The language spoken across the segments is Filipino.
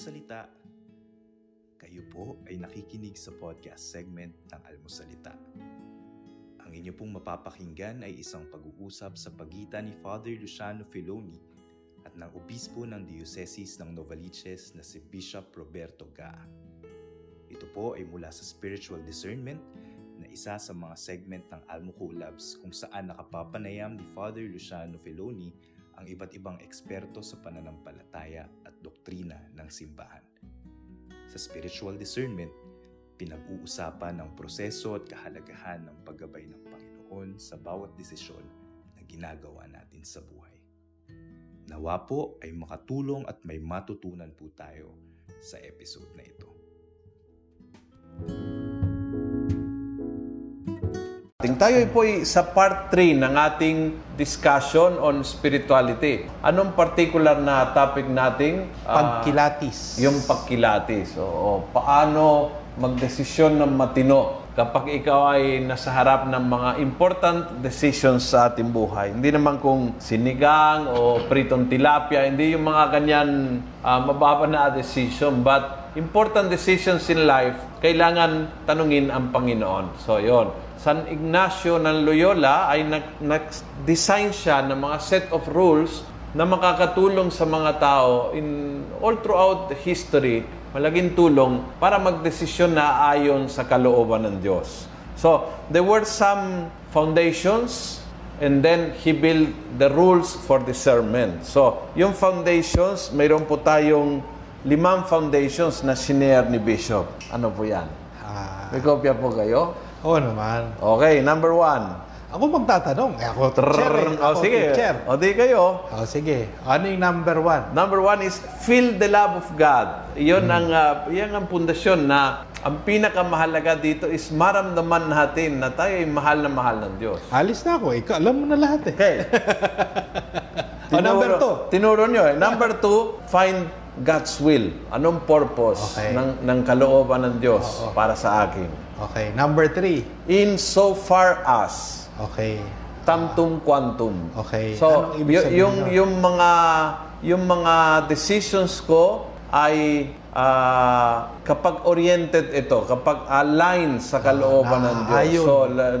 Almusalita. Kayo po ay nakikinig sa podcast segment ng Almusalita. Ang inyo pong mapapakinggan ay isang pag-uusap sa pagitan ni Father Luciano Filoni at ng obispo ng Dioceses ng Novaliches na si Bishop Roberto Gaa. Ito po ay mula sa spiritual discernment na isa sa mga segment ng Almo Collabs kung saan nakapapanayam ni Father Luciano Filoni ang iba't ibang eksperto sa pananampalataya at doktrina ng simbahan. Sa spiritual discernment, pinag-uusapan ang proseso at kahalagahan ng paggabay ng Panginoon sa bawat desisyon na ginagawa natin sa buhay. Nawa po ay makatulong at may matutunan po tayo sa episode na ito. Tayo po sa part 3 ng ating discussion on spirituality. Anong particular na topic nating? Ah, pagkilatis. Uh, yung pagkilatis. O, paano magdesisyon ng matino kapag ikaw ay nasa harap ng mga important decisions sa ating buhay. Hindi naman kung sinigang o pritong tilapia, hindi yung mga ganyan uh, mababa na decision. But important decisions in life, kailangan tanungin ang Panginoon. So, yon San Ignacio ng Loyola ay nag-design siya ng mga set of rules na makakatulong sa mga tao in all throughout history, malaging tulong para magdesisyon na ayon sa kalooban ng Diyos. So, there were some foundations and then he built the rules for discernment. So, yung foundations, mayroon po tayong limang foundations na sinare ni Bishop. Ano po yan? Ah. May kopya po kayo? Oo naman. Okay, number one. Ako magtatanong. Eh, ako teacher eh. Ako oh, sige. teacher. O di kayo. O sige. Ano yung number one? Number one is feel the love of God. Iyon hmm. ang, uh, yan ang pundasyon na ang pinakamahalaga dito is maramdaman natin na tayo ay mahal na mahal ng Diyos. Alis na ako. Ikaw, alam mo na lahat eh. Okay. o, number two. Tinuro nyo eh. Number two, find God's will. Anong purpose okay. ng, ng kalooban ng Diyos oh, oh. para sa akin? Okay. Number three. In so far as. Okay. Tantum quantum. Okay. So, y- yung, yung mga yung mga decisions ko ay uh, kapag oriented ito, kapag align sa kalooban ng Diyos. Ayon. So,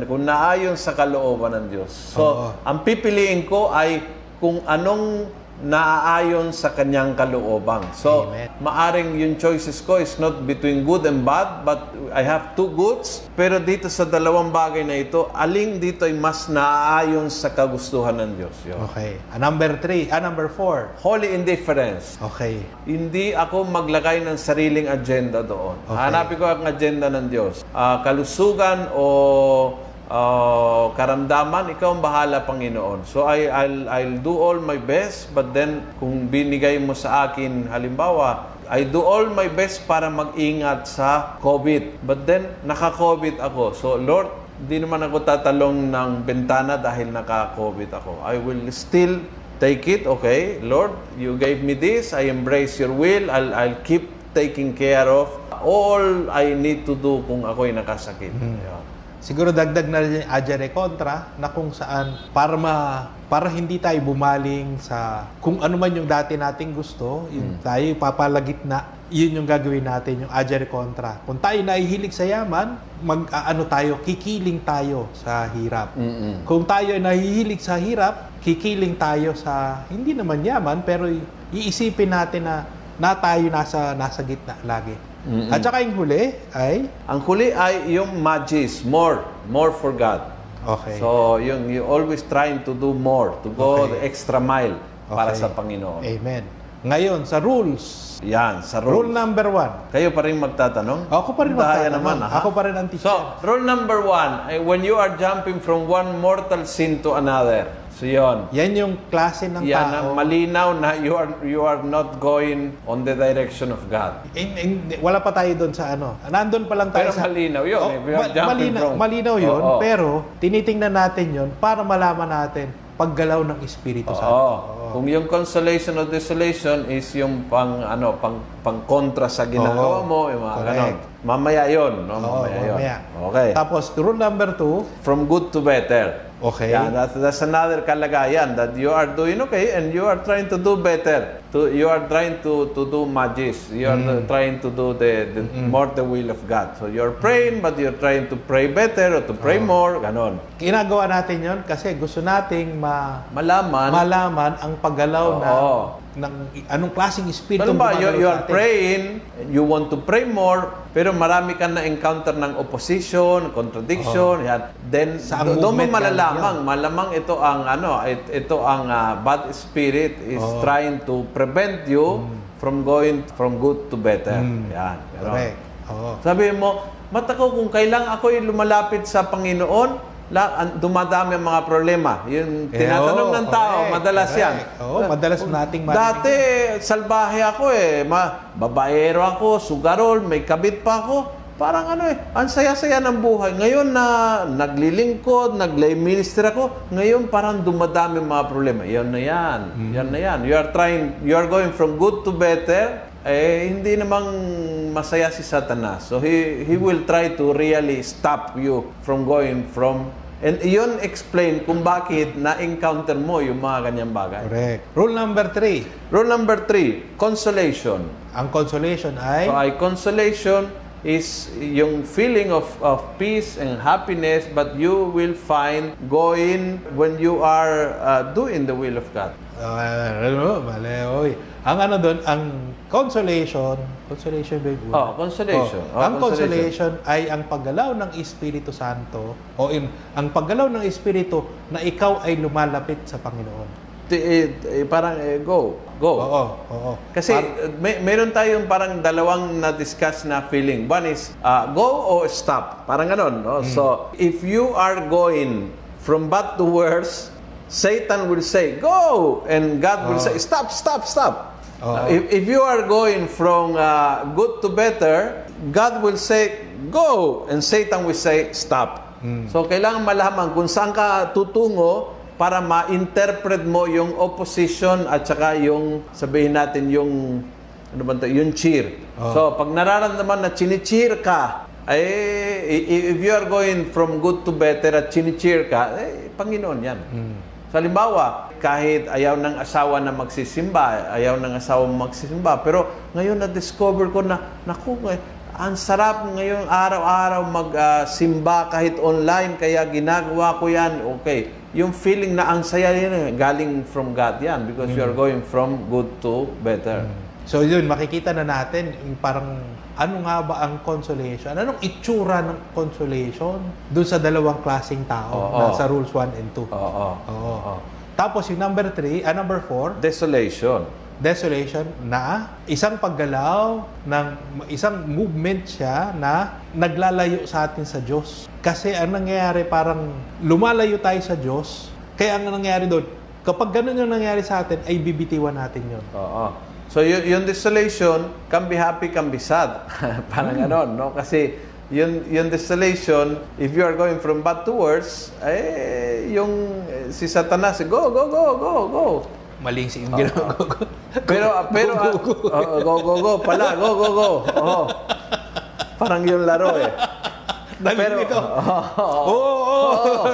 kung naayon sa kalooban ng Diyos. So, Oo. ang pipiliin ko ay kung anong naaayon sa kanyang kalooban. So, Amen. maaring yung choices ko is not between good and bad, but I have two goods. Pero dito sa dalawang bagay na ito, aling dito ay mas naaayon sa kagustuhan ng Diyos. Yun. Okay. Uh, number three. Ah, number four. Holy indifference. Okay. Hindi ako maglagay ng sariling agenda doon. Okay. Hanapin ko ang agenda ng Diyos. Uh, kalusugan o uh, karamdaman, ikaw ang bahala, Panginoon. So I, I'll, I'll do all my best, but then kung binigay mo sa akin, halimbawa, I do all my best para mag-ingat sa COVID. But then, naka-COVID ako. So, Lord, hindi naman ako tatalong ng bentana dahil naka-COVID ako. I will still take it, okay? Lord, you gave me this. I embrace your will. I'll, I'll keep taking care of all I need to do kung ako'y nakasakit. Mm. Yeah. Siguro dagdag na rin yung Ajare Contra na kung saan para ma, para hindi tayo bumaling sa kung ano man yung dati nating gusto, yung hmm. tayo papalagit na yun yung gagawin natin, yung Ajare Contra. Kung tayo nahihilig sa yaman, mag ano tayo, kikiling tayo sa hirap. Mm-mm. Kung tayo ay nahihilig sa hirap, kikiling tayo sa hindi naman yaman pero iisipin natin na na tayo nasa nasa gitna lagi. Mm-mm. At saka yung huli ay? Ang huli ay yung magis, more. More for God. Okay. So, yung you always trying to do more, to go okay. the extra mile okay. para sa Panginoon. Amen. Ngayon, sa rules. Yan, sa rules. Rule number one. Kayo pa rin magtatanong? Ako pa rin magtatanong. naman, ha? Ako pa rin ang teacher. So, rule number one, when you are jumping from one mortal sin to another, So yon. Yan yung klase ng Yan tao. ang malinaw na you are you are not going on the direction of God. In, in, wala pa tayo doon sa ano. Nandun pa lang tayo pero sa... malinaw yun. Oh, ma- malinaw, from... malinaw yun. Oh, oh. Pero tinitingnan natin yun para malaman natin paggalaw ng Espiritu Santo. Oo. Kung yung consolation or desolation is yung pang ano pang pang kontra sa ginagawa Oo. mo, yung mga ganon. Mamaya 'yon, no? Mamaya, Oo, mamaya. Okay. Tapos rule number two, From good to better. Okay. Yeah, that's, that's another kalagayan that you are doing okay and you are trying to do better. To, you are trying to, to do magis. You are Mm. trying to do the, the more the will of God. So you're praying but you're trying to pray better or to pray Oh. more. Ganon. Ginagawa natin yon kasi gusto nating ma Malaman. malaman ang paggalaw na Oo. Ng anong klaseng espiritu ba, you, you are praying, you want to pray more, pero marami ka na encounter ng opposition, contradiction, yan. Then, Sa do- doon mo malalamang, malamang ito ang, ano, it- ito ang ah, bad spirit is Oo. trying to prevent you from going from good to better. Mm. Yan. Correct. Oo. Sabi mo, matako kung kailang ako'y lumalapit sa Panginoon, la, dumadami ang mga problema. Yung Eh, tinatanong oo, ng tao, correct, madalas yan. correct. Oo, madalas nating marinig Dati, salbahe ako eh. Ma, babaero ako, sugarol, may kabit pa ako. Parang ano eh, ang saya-saya ng buhay. Ngayon na naglilingkod, naglay minister ako, ngayon parang dumadami ang mga problema. Yan na yan. Mm. Yan na yan. You are trying, you are going from good to better, eh hindi namang masaya si Satanas. So he he will try to really stop you from going from and yun explain kung bakit na-encounter mo yung mga ganyang bagay. Correct. Rule number three. Rule number three, consolation. Ang consolation ay So, ay consolation is yung feeling of, of peace and happiness but you will find going when you are uh, doing the will of God. Ah, ano, mali, oy. Ang ano doon, ang consolation, consolation ba una? Oh, consolation. Oh, Oh, ang consolation. consolation ay ang paggalaw ng Espiritu Santo o in, ang paggalaw ng Espiritu na ikaw ay lumalapit sa Panginoon. Eh, eh, parang eh, go, go. Oo, oo. Kasi Par- uh, may, meron tayong parang dalawang na-discuss na feeling. One is uh, go or stop. Parang ganon. No? So, if you are going from bad to worse, Satan will say, go! And God will Oh. say, stop, stop, stop. Uh, if, if you are going from uh, good to better, God will say, go! And Satan will say, stop. So, kailangan malaman kung saan ka tutungo para ma-interpret mo yung opposition at saka yung, sabihin natin, yung, ano ba ito, yung cheer. Oh. So, pag nararamdaman na chinicheer ka, i- if you are going from good to better at chinicheer ka, eh, Panginoon yan. So, halimbawa, kahit ayaw ng asawa na magsisimba, ayaw ng asawa magsisimba, pero ngayon na-discover ko na, naku, eh, ang sarap ngayong araw-araw magsimba kahit online, kaya ginagawa ko yan, okay. Yung feeling na ang saya yan, eh, galing from God yan because you are going from good to better. So yun, makikita na natin yung parang ano nga ba ang consolation? Anong itsura ng consolation doon sa dalawang klaseng tao Oo. na sa rules 1 and 2? Oo. Oo. Oo. Tapos yung number 3, ah, number 4, Desolation. desolation na isang paggalaw ng isang movement siya na naglalayo sa atin sa Diyos. Kasi ang nangyayari parang lumalayo tayo sa Diyos. Kaya ang nangyayari doon, kapag ganun yung nangyayari sa atin, ay bibitiwan natin yun. Oo. So, y- yung desolation, can be happy, can be sad. Parang ganon, no? Kasi, yung, yung desolation, if you are going from bad to worse, eh, yung eh, si Satanas, go, go, go, go, go. Maling si yung ginagawa ko. Pero, pero, ah, oh, go, go, go, pala, go, go, go. Oo. Parang yung laro eh. Nalilito. Oo. Oo, oo.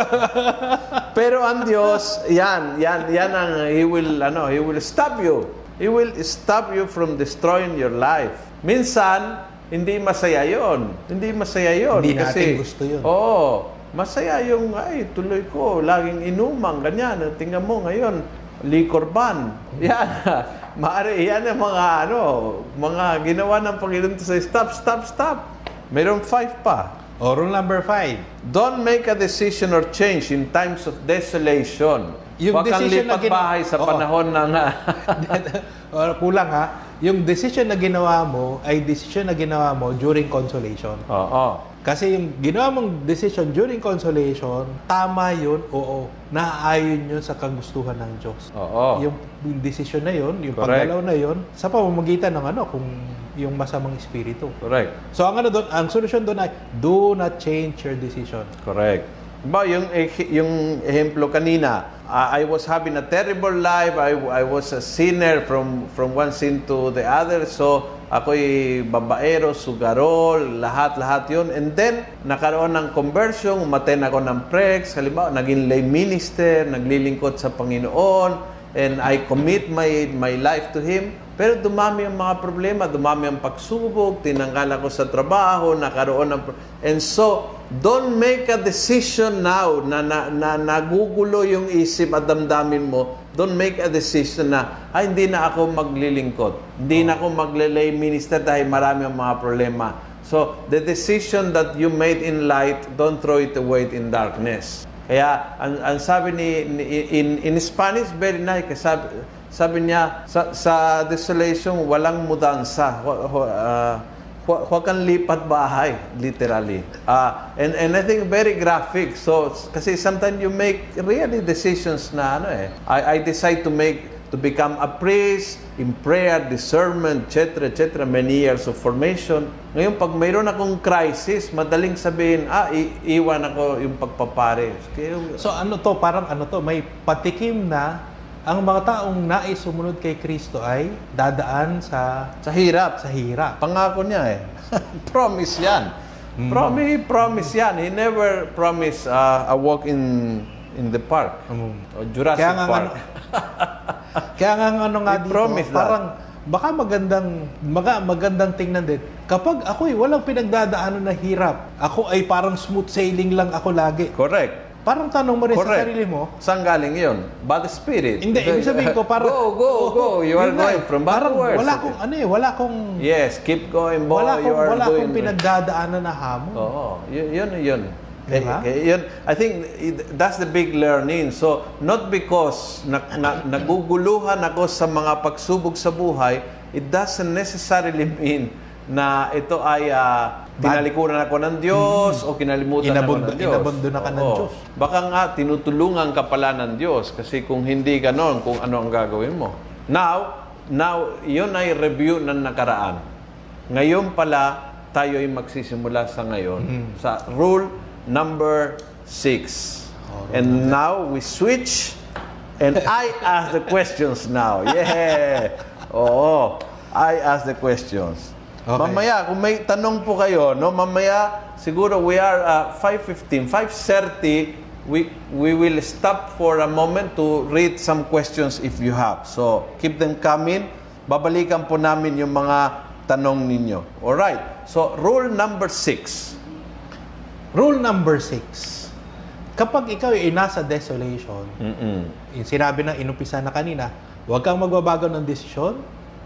Pero ang Diyos, yan, yan, yan ang He will, ano, He will stop you. He will stop you from destroying your life. Minsan, hindi masaya yon. Hindi masaya yon. Hindi natin gusto yun. Oo. masaya yung, ay, tuloy ko, laging inumang, ganyan. Tingnan mo ngayon, liquor ban. Yan. Maari, yan ang mga, ano, mga ginawa ng Panginoon say, stop, stop, stop. Mayroon five pa. O, rule number 5. Don't make a decision or change in times of desolation. Yung Huwag kang decision na lipat gina- bahay sa Oo. panahon ng... o, kulang ha. Yung decision na ginawa mo ay decision na ginawa mo during consolation. Oo. Kasi yung ginawa mong decision during consolation, tama yun, oo. Naaayon yun sa kagustuhan ng Diyos. Oo. Yung, yung decision na yun, yung Correct. paggalaw na yun, sa pamamagitan ng ano, kung yung masamang espiritu. Correct. So ang ano doon, ang solusyon doon ay do not change your decision. Correct. Ba, yung, yung ehemplo kanina, uh, I was having a terrible life. I, I was a sinner from, from one sin to the other. So, ako'y babaero, sugarol, lahat-lahat yon And then, nakaroon ng conversion, umaten ako ng prex, halimbawa, naging lay minister, naglilingkod sa Panginoon, and I commit my, my life to Him. Pero dumami ang mga problema, dumami ang pagsubok, tinanggal ako sa trabaho, nakaroon ng... And so, don't make a decision now na, na, na nagugulo yung isip at damdamin mo. Don't make a decision na, ay, hindi na ako maglilingkod. Hindi na ako maglelay minister dahil marami ang mga problema. So, the decision that you made in light, don't throw it away in darkness. Kaya, ang, ang sabi ni, ni in, in Spanish, very nice, sabi, sabi niya, sa, sa desolation, walang mudansa. Uh, huwag kang lipat bahay, literally. Uh, and, and I think very graphic. So, kasi sometimes you make really decisions na ano eh. I, I decide to make to become a priest in prayer, discernment, etc., etc., many years of formation. Ngayon, pag mayroon akong crisis, madaling sabihin, ah, iiwan ako yung pagpapare. So ano to, parang ano to, may patikim na ang mga taong nais sumunod kay Kristo ay dadaan sa sa hirap. Sa hirap. Pangako niya eh. promise yan. Mm. Promise, promise yan. He never promised uh, a walk in in the park. Mm. O Jurassic Kaya nga, Park. Ano, kaya nga ano nga dito, promise parang baka magandang maga, magandang tingnan din. Kapag ako ay walang pinagdadaanan na hirap, ako ay parang smooth sailing lang ako lagi. Correct. Parang tanong mo rin Correct. sa sarili mo. Saan galing yun? Bad spirit. Hindi, ibig sabihin ko parang... Go, go, oh, go. You are going from backwards. Wala kong, ano eh, wala kong... Yes, keep going, boy. Wala kong, you are wala doing... kong pinagdadaanan na hamon. Oo, yun, yun, yun. Diba? Okay, yun, I think that's the big learning. So, not because na, na, naguguluhan ako sa mga pagsubok sa buhay, it doesn't necessarily mean na ito ay uh, Tinalikuran ako ng Diyos mm-hmm. o kinalimutan Inabundo, ako ng Diyos. Inabundo ka ng Diyos. Baka nga, tinutulungan ka pala ng Diyos kasi kung hindi ganon, kung ano ang gagawin mo. Now, now, yun ay review ng nakaraan. Ngayon pala, tayo ay magsisimula sa ngayon mm-hmm. sa rule number 6. Oh, and now, we switch and I ask the questions now. Yeah! Oo. I ask the questions. Okay. Mamaya, kung may tanong po kayo, no, mamaya, siguro we are uh, 5.15, 5.30, we, we will stop for a moment to read some questions if you have. So, keep them coming. Babalikan po namin yung mga tanong ninyo. Alright. So, rule number 6. Rule number 6. Kapag ikaw ay nasa desolation, Mm-mm. sinabi na inumpisa na kanina, huwag kang magbabago ng desisyon.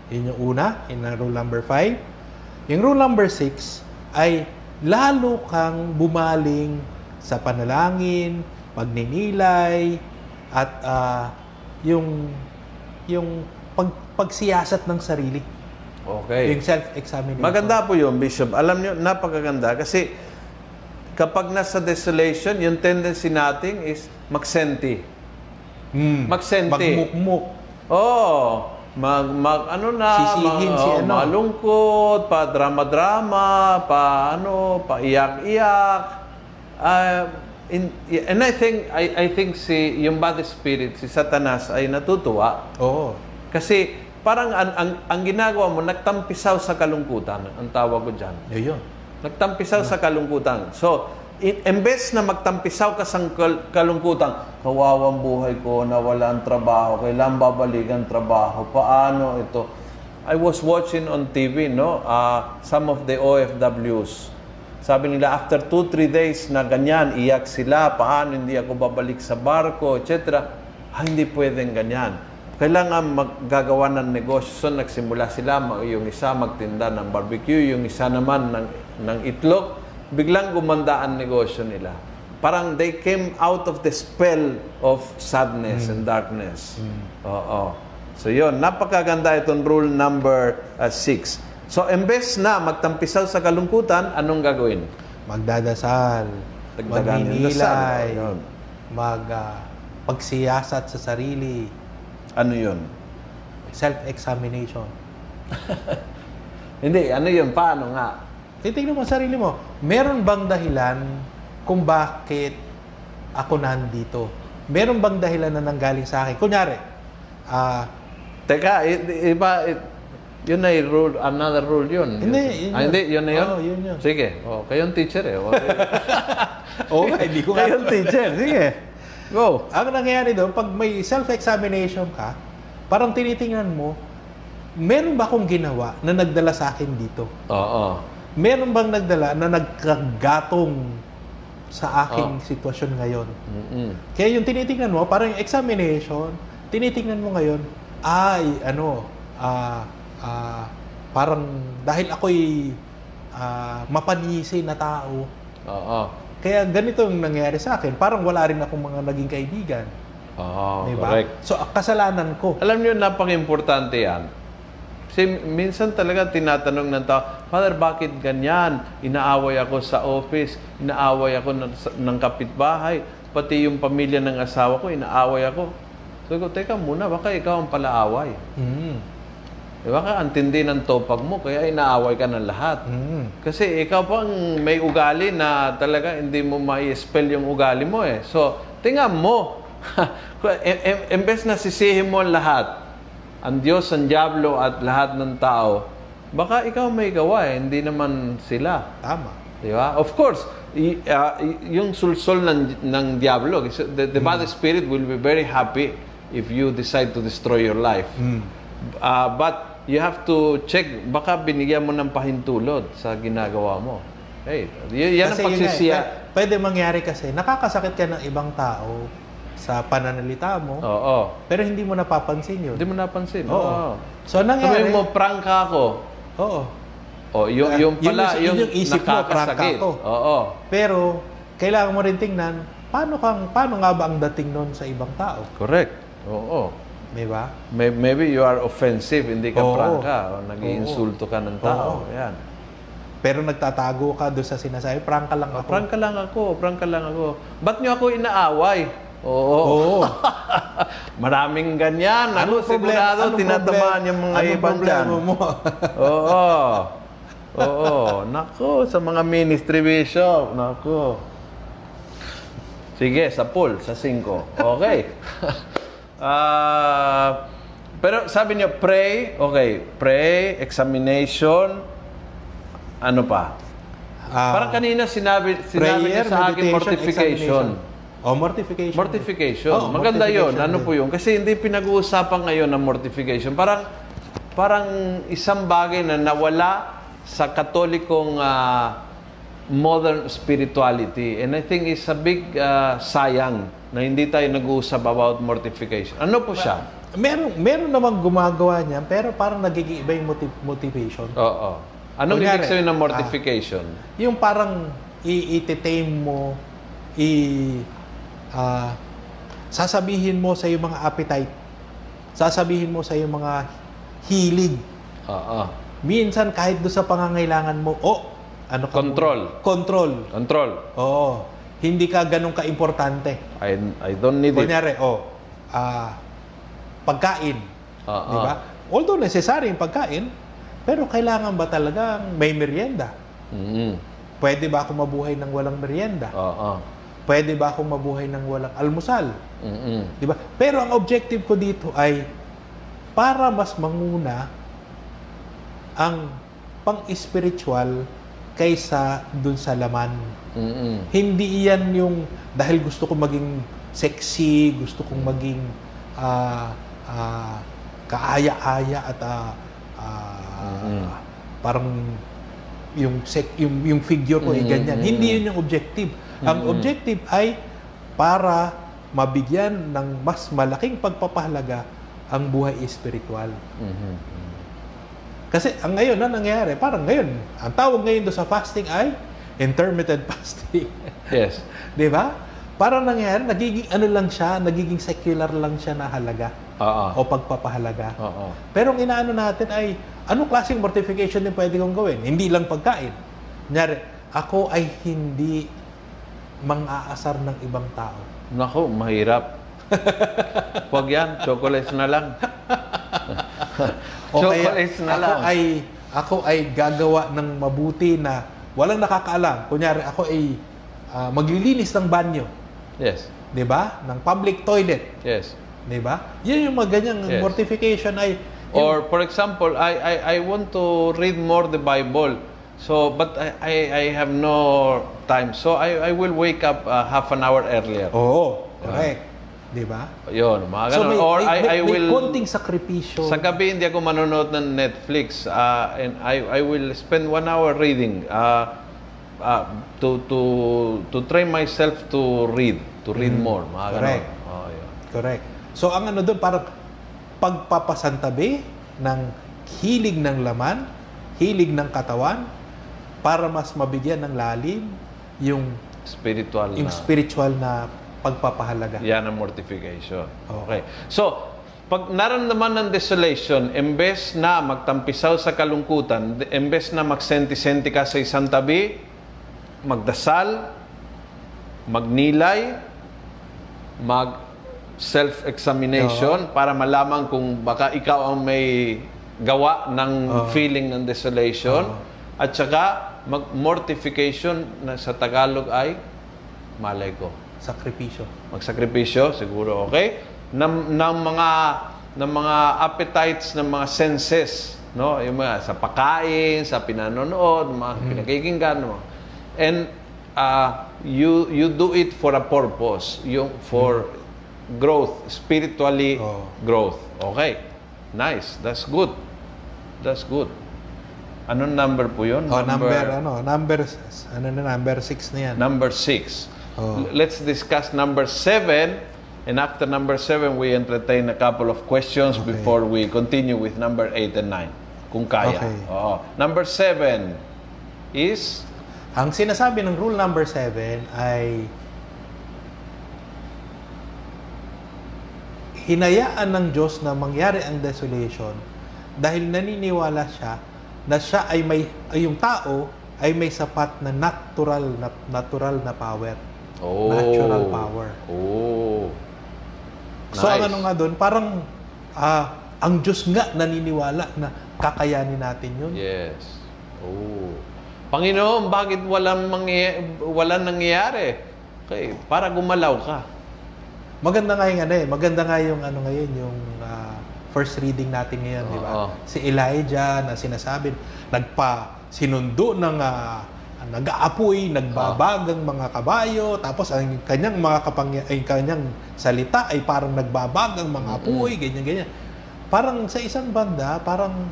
Yun yung una, in rule number 5. Yung rule number 6 ay lalo kang bumaling sa panalangin, pagninilay, at uh, yung yung pag, pagsiyasat ng sarili. Okay. Yung self-examination. Maganda po yun, Bishop. Alam niyo, napakaganda kasi kapag nasa desolation, yung tendency natin is magsenti. Hmm. Magsenti. Magmukmuk. Oo. Oh, mag, mag ano na, Sisihin mag, si oh, ano. malungkot, pa drama-drama, pa ano, pa iyak-iyak. Uh, in, and I think I, I think si yung bad spirit si Satanas ay natutuwa. Oo. Kasi parang ang, ang, ang ginagawa mo nagtampisaw sa kalungkutan, ang tawag ko diyan. Ayun. Nagtampisaw sa kalungkutan. So, imbes na magtampisaw ka sa kalungkutan, kawawang buhay ko, nawala ang trabaho, kailan babalik ang trabaho, paano ito? I was watching on TV, no, uh, some of the OFWs. Sabi nila, after 2-3 days na ganyan, iyak sila, paano hindi ako babalik sa barko, etc. Ah, hindi pwedeng ganyan. Kailangan maggagawa ng negosyo. So, nagsimula sila, yung isa magtinda ng barbecue, yung isa naman ng, ng itlog, biglang gumanda ang negosyo nila. Parang they came out of the spell of sadness mm. and darkness. Mm. Oo. So yun, napakaganda itong rule number 6. Uh, so embes na magtampisaw sa kalungkutan, anong gagawin? Magdadasal, magninilay, mag uh, pagsiyasat sa sarili. Ano yun? Self-examination. Hindi, ano yun? Paano nga? Titignan mo sarili mo. Meron bang dahilan kung bakit ako nandito? Meron bang dahilan na nanggaling sa akin? Kunyari, ah, uh, Teka, iba, Yun ay rule, another rule yun. Hindi, yun ah, yun. hindi, yun na yun? Oo, yun yun. Sige, oh, kayong teacher eh. Oh, Oo nga, hindi ko kayong teacher, sige. Go. Ang nangyayari doon, pag may self-examination ka, parang tinitingnan mo, meron ba akong ginawa na nagdala sa akin dito? Oo. Meron bang nagdala na nagkagatong sa aking sitwasyon ngayon? Mm-mm. Kaya yung tinitingnan mo, parang examination, tinitingnan mo ngayon, ay, ano, ah, ah, parang dahil ako'y ah, mapanisi na tao, Oo. kaya ganito yung nangyari sa akin. Parang wala rin akong mga naging kaibigan. Oo, Di ba? correct. So, kasalanan ko. Alam niyo, napaka-importante yan. Kasi minsan talaga tinatanong ng tao, Father, bakit ganyan? Inaaway ako sa office, inaaway ako ng, ng kapitbahay, pati yung pamilya ng asawa ko, inaaway ako. So ko, teka muna, baka ikaw ang palaaway. Mm. Eh, baka antindi ng topag mo, kaya inaaway ka ng lahat. Mm. Kasi ikaw pa ang may ugali na talaga hindi mo ma-spell yung ugali mo eh. So, tingnan mo. em- em- Embes na sisihin mo ang lahat, ang Diyos, ang Diablo at lahat ng tao, baka ikaw may gawa eh, hindi naman sila. Tama. Di ba? Of course, y- y- yung sulsol ng, ng Diablo, the, the bad spirit will be very happy if you decide to destroy your life. Mm. Ah, but you have to check, baka binigyan mo ng pahintulot sa ginagawa mo. Hey, y- yan ang Kasi yun nga eh, pagsisiya. pwe- pwede mangyari kasi, nakakasakit ka ng ibang tao sa pananalita mo, Oo. pero hindi mo napapansin yun. Hindi mo napansin. Oo. Oo. So, nangyari, Sabihin mo, prank ka ako. oo. O, yung, Ah, yung yun pala, yung- yung, yun yung isip mo, prank nakakasakit. ako. Oo. Pero, kailangan mo rin tingnan, paano, kang, paano nga ba ang dating nun sa ibang tao? Correct. Oo. Di ba? May- Maybe you are offensive, hindi ka Oo. prangka, o nag-iinsulto ka ng tao. Oo. Yan. Pero nagtatago ka doon sa sinasabi, prank ka lang Oh, ako. prangka lang ako, prangka lang ako. Ba't niyo ako inaaway? Oo. Oo. Maraming ganyan. Ano, sigurado, Anong tinatamaan yung mga anong ibang dyan. mo? Oo. Oo. Nako, sa mga ministry bishop. Nako. Sige, sa pool, sa 5. Okay. Ah, pero sabi niyo, pray. Okay, pray, examination. Ano pa? Ah, Parang kanina sinabi, sinabi niyo sa akin mortification. Oh, mortification. Mortification. Oo, Maganda yon. mortification Ano din. po yun? Kasi hindi pinag-uusapan ngayon ng mortification. Parang parang isang bagay na nawala sa katolikong ah, modern spirituality. And I think it's a big ah, sayang na hindi tayo nag-uusap about mortification. Ano po siya? Meron, meron namang gumagawa niya, pero parang nagiging iba yung motiv- motivation. Oo. Anong Kunyari, ibig sabihin ng ah, mortification? Yung parang i-tame mo, i ah, sasabihin mo sa iyong mga appetite, sasabihin mo sa iyong mga hilig. Oo. Minsan kahit doon sa pangangailangan mo, oh, ano ka Control. muna? Control. Control. Oo. Hindi ka ganun ka-importante. I, I don't need it. Kunyari, oh, ah, pagkain. Oo. Di ba? Although necessary yung pagkain, pero kailangan ba talagang may merienda? Mm. Pwede ba ako mabuhay ng walang merienda? Oo. Pwede ba ako mabuhay ng walang almusal? Mm-mm. Di ba? Pero ang objective ko dito ay para mas manguna ang pang-spiritual kaysa dun sa laman. Mm-mm. Hindi iyan yung dahil gusto ko maging sexy, gusto kong maging ah, ah, kaaya-aya at ah, ah, Mhm. parang yung sec, yung yung figure ko ay Mhm, ganyan. Hindi yun yung objective. Ang Mhm. objective ay para mabigyan ng mas malaking pagpapahalaga ang buhay espiritual. Mhm. Kasi ang ngayon na nangyayari, parang ngayon, ang tawag ngayon do sa fasting ay intermittent fasting. Yes. 'Di ba? Parang nangyayari, nagiging ano lang siya, nagiging secular lang siya na halaga Oo. o pagpapahalaga. Oo. Pero ang inaano natin ay, anong klaseng mortification din pwede kong gawin? Hindi lang pagkain. Kunyari, ako ay hindi mang-aasar ng ibang tao. Naku, mahirap. Huwag yan. Chocolates na lang. O kaya, Chocolates na ako lang. ay ako ay gagawa ng mabuti na walang nakakaalam. Kunyari, ako ay ah, maglilinis ng banyo. Yes. 'Di ba? Ng public toilet. Yes. 'Di ba? Yan yung mga ganyang Yes. mortification ay Or for example, I, I, I want to read more the Bible. So, but I, I, I have no time. So, I, I will wake up uh, half an hour earlier. Oo, correct. Di ba? Yun, mga So ganun. may, Or may, I, may, I may will... konting sakripisyo. Sa gabi, hindi ako manonood ng Netflix. Uh, and I, I will spend one hour reading. Uh, uh, to, to, to train myself to read. To read more. Mga ganun. Correct. Oh, yun. Correct. So ang ano doon, parang pagpapasantabi ng hilig ng laman, hilig ng katawan, para mas mabigyan ng lalim yung, Spiritual yung na. spiritual na pagpapahalaga. Yan ang mortification. Okay. So, pag naramdaman ng desolation, embes na magtampisaw sa kalungkutan, embes na magsenti-senti ka sa isang tabi, magdasal, magnilay, mag self-examination para malaman kung baka ikaw ang may gawa ng feeling ng desolation at saka mag-mortification na sa Tagalog ay malay ko Sakripisyo. magsakripisyo, siguro okay, ng, ng mga ng mga appetites ng mga senses, no? Yung mga sa pagkain, sa pinanonood, mga pinakikinggan, no? And uh, you you do it for a purpose, yung for growth, spiritually Oh. growth. Okay. Nice. That's good. That's good. Anong number po 'yon? Oh, number, ano, number, ano na, number 6 na yan. Number six. Oh. L- Let's discuss number seven. And after number seven, we entertain a couple of questions Okay. before we continue with number eight and nine. Kung kaya. Okay. Oo. Number seven is Ang sinasabi ng rule number 7 ay hinayaan ng Diyos na mangyari ang desolation dahil naniniwala siya na siya ay may ay yung tao ay may sapat na natural na natural na power. oh, Natural power. Oh. So ang ano nga doon, parang ah, ang Diyos nga naniniwala na kakayanin natin yun. Yes. Oh. Panginoon, bakit walang mangya- walang nangyayari? Okay, para gumalaw ka. Maganda nga yung ano eh, maganda nga yung ano ngayon, yung ah, first reading natin ngayon, di ba? Oo. Si Elijah na sinasabi, nagpa sinundo ng ah, nag-aapoy, nagbabagang mga kabayo, tapos ang kanyang mga kapangya, ay kanyang salita ay parang nagbabagang mga apoy, ganyan ganyan. Parang sa isang banda, parang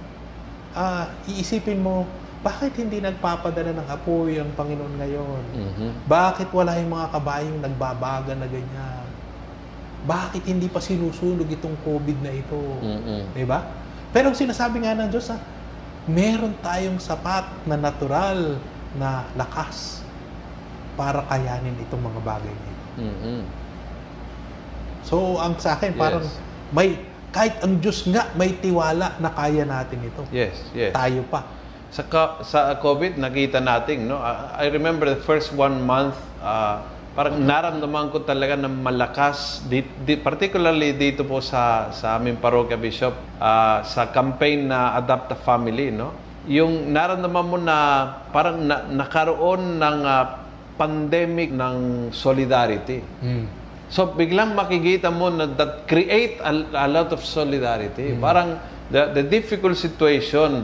ah, iisipin mo, bakit hindi nagpapadala ng apoy ang Panginoon ngayon? Mhm. Bakit wala yung mga kabayong nagbabaga na ganyan? Bakit hindi pa sinusunog itong COVID na ito? Mm-mm. Di ba? Pero sinasabi nga ng Diyos, ha, meron tayong sapat na natural na lakas para kayanin itong mga bagay na ito. Mhm. So, ang sa akin, Yes. parang may, kahit ang Diyos nga may tiwala na kaya natin ito. Yes, yes. Tayo pa. Sa, sa COVID, nakita natin, no? I remember the first one month, ah, parang naramdaman ko talaga ng malakas, di, di- particularly dito po sa, sa aming parokya bishop, ah, sa campaign na Adapt a Family, no? Yung naramdaman mo na parang na, nakaroon ng ah, pandemic ng solidarity. So biglang makikita mo na that create a, a lot of solidarity. Parang the, the difficult situation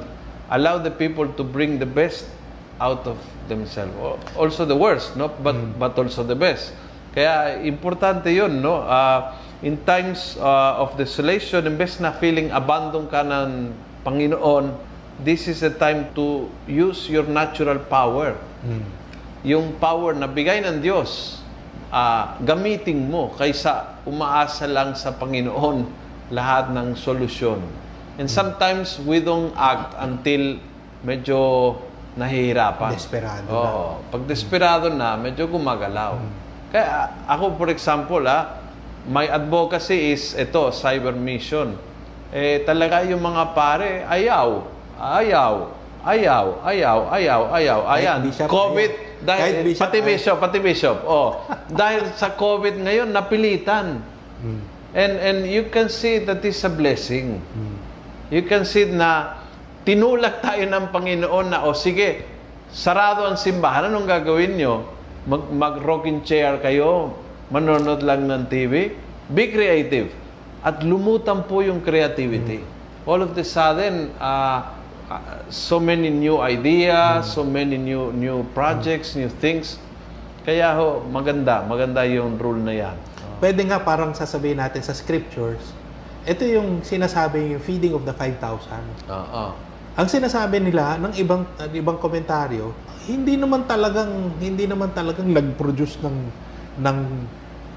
allow the people to bring the best out of themselves. Also the worst, no? But but also the best. Kaya importante 'yun, no? Ah, in times ah, of desolation, imbes na feeling abandon ka ng Panginoon, this is a time to use your natural power yung power na bigay ng Diyos, ah, gamitin mo kaysa umaasa lang sa Panginoon lahat ng solusyon. And sometimes we don't act until medyo nahihirapan. Desperado na. Oo. Pag desperado na, medyo gumagalaw. Kaya ako, for example, ah, my advocacy is ito, cyber mission. Eh, talaga yung mga pare, ayaw, ayaw, ayaw, ayaw, ayaw, ayaw, ayan. bishop, COVID, ayaw. dahil, Kahit bishop, pati ayaw. bishop, pati bishop, oh. dahil sa COVID ngayon, napilitan. And, and you can see that is a blessing. You can see na tinulak tayo ng Panginoon na, o sige, sarado ang simbahan, anong gagawin nyo? Mag, mag-rocking chair kayo, manonood lang ng TV? Be creative. At lumutan po yung creativity. all of the sudden, uh, uh, so many new ideas, so many new new projects, new things. Kaya ho, maganda, maganda yung rule na yan. Pwede nga parang sasabihin natin sa scriptures, ito yung sinasabi yung feeding of the 5,000. Oo. Ang sinasabi nila ng ibang ng ibang komentaryo, hindi naman talagang hindi naman talagang nag-produce ng ng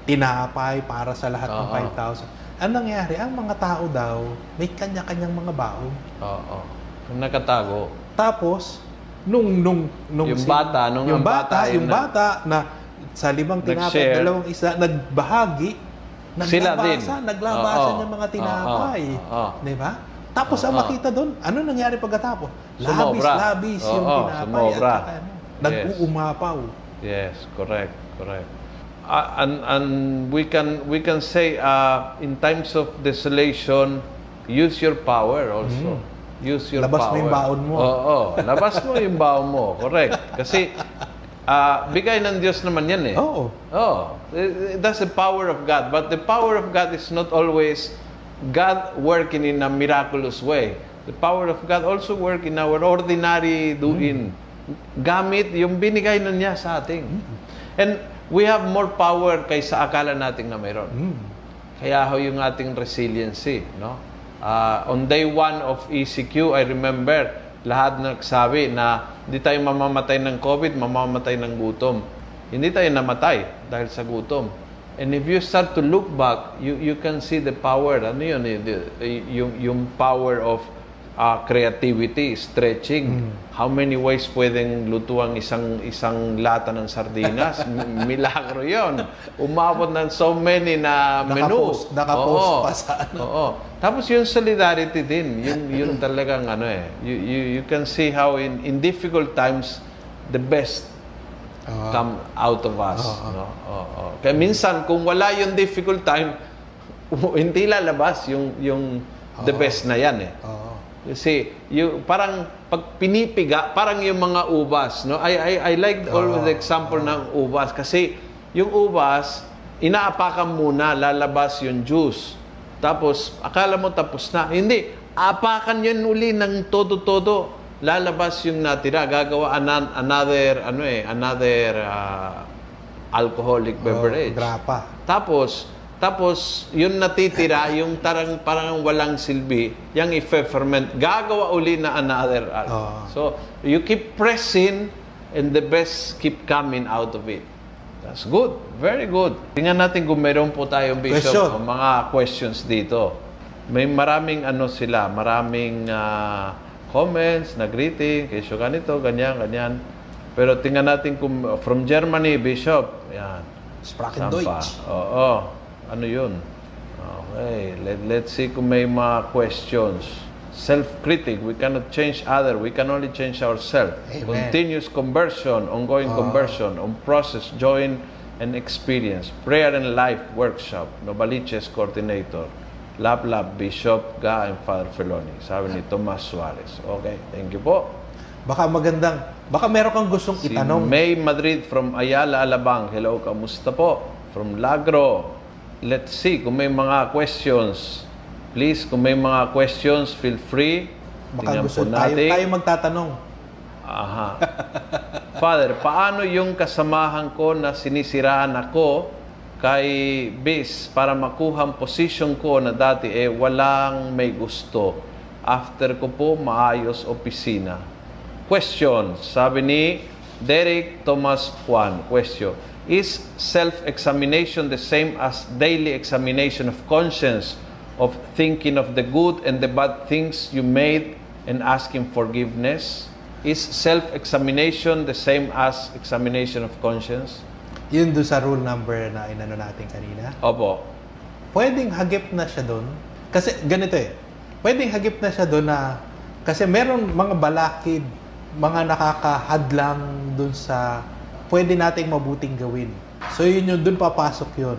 tinapay para sa lahat ng Oo. 5,000. Ang nangyari, ang mga tao daw may kanya-kanyang mga baon. Oo. Yung nakatago. Tapos nung nung nung Yung bata, nung yung ang bata yung na- bata na sa limang tinapay, Nag-share. dalawang isa, nagbahagi, Sila din. naglabasan, Oo. yung mga tinapay. Oo. Di ba? Tapos ang Oo. makita doon, ano nangyari pagkatapos? Labis, Sumobra. labis yung Oo, tinapay. sumobra. At saka, ano, nag-uumapaw. Yes, correct, correct. Uh, and and we can we can say uh, in times of desolation, use your power also. Use your. Labas mo power. yung baon mo. Oo, labas mo yung baon mo, correct. Kasi uh, bigay ng Diyos naman yan eh. Oo. Oh, that's the power of God. But the power of God is not always God working in a miraculous way. The power of God also work in our ordinary doing. Gamit yung binigay na niya sa atin. And we have more power kaysa akala natin na mayroon. Kaya ho yung ating resiliency, no? Ah, on day one of ECQ, I remember, lahat nagsabi na hindi tayo mamamatay ng COVID, mamamatay ng gutom. Hindi tayo namatay dahil sa gutom. And if you start to look back, you you can see the power, ano yun, eh, the- eh, yung, yung power of ah, creativity, stretching. How many ways pwedeng lutuang isang isang lata ng sardinas? Milagro yon. Umabot ng so many na menu. Nakapost- nakapost Oo. pa sa ano. Oo. Tapos yung solidarity din, yun, yun talagang ano eh. You, you, you can see how in, in difficult times, the best Oo. come out of us. Oo. No? Oo. Kaya minsan, kung wala yung difficult time, hindi lalabas yung, yung the Oo. best na yan eh. Oo. Kasi yung parang pag pinipiga, parang yung mga ubas, no? I I I like always the example ng ubas kasi yung ubas inaapakan muna lalabas yung juice. Tapos akala mo tapos na. Hindi, apakan yun uli ng todo-todo. Lalabas yung natira, gagawa anan- another ano eh, another ah, alcoholic beverage. Oo, grapa. Tapos, tapos, yun natitira, yung tarang, parang walang silbi, yung i-ferment, gagawa uli na another. uh, Oo. So, you keep pressing and the best keep coming out of it. That's good. Very good. Tingnan natin kung meron po tayong bishop Question. mga questions dito. May maraming ano sila, maraming ah, comments, na greeting, kesyo ganito, ganyan, ganyan. Pero tingnan natin kung from Germany, Bishop. Yan. Sprachen? Deutsch. Oo. Ano yun? Okay. Let, let's see kung may mga questions. Self-critic. We cannot change other. We can only change ourselves. Amen. Continuous conversion, ongoing conversion, on process, join, and experience. Prayer and Life Workshop. Novaliches Coordinator. Lab Lab Bishop Ga and Father Feloni. Sabi ni Tomas Suarez. Okay. Thank you po. Baka magandang, baka meron kang gustong Si itanong. May Madrid from Ayala, Alabang. Hello, kamusta po? From Lagro. Let's see kung may mga questions. Please, kung may mga questions, feel free. Baka Tingnan gusto tayo, tayo magtatanong. Aha. Father, paano yung kasamahan ko na sinisiraan ako kay bis para makuha ang position ko na dati eh walang may gusto. After ko po maayos opisina. Question, sabi ni Derek Thomas Juan. Question, is self-examination the same as daily examination of conscience of thinking of the good and the bad things you made and asking forgiveness? Is self-examination the same as examination of conscience? Yun doon sa rule number na inano natin kanina. Opo. Pwedeng hagip na siya doon. Kasi ganito eh. Pwedeng hagip na siya doon na kasi meron mga balakid, mga nakakahadlang doon sa pwede nating mabuting gawin. So yun yung doon papasok yun.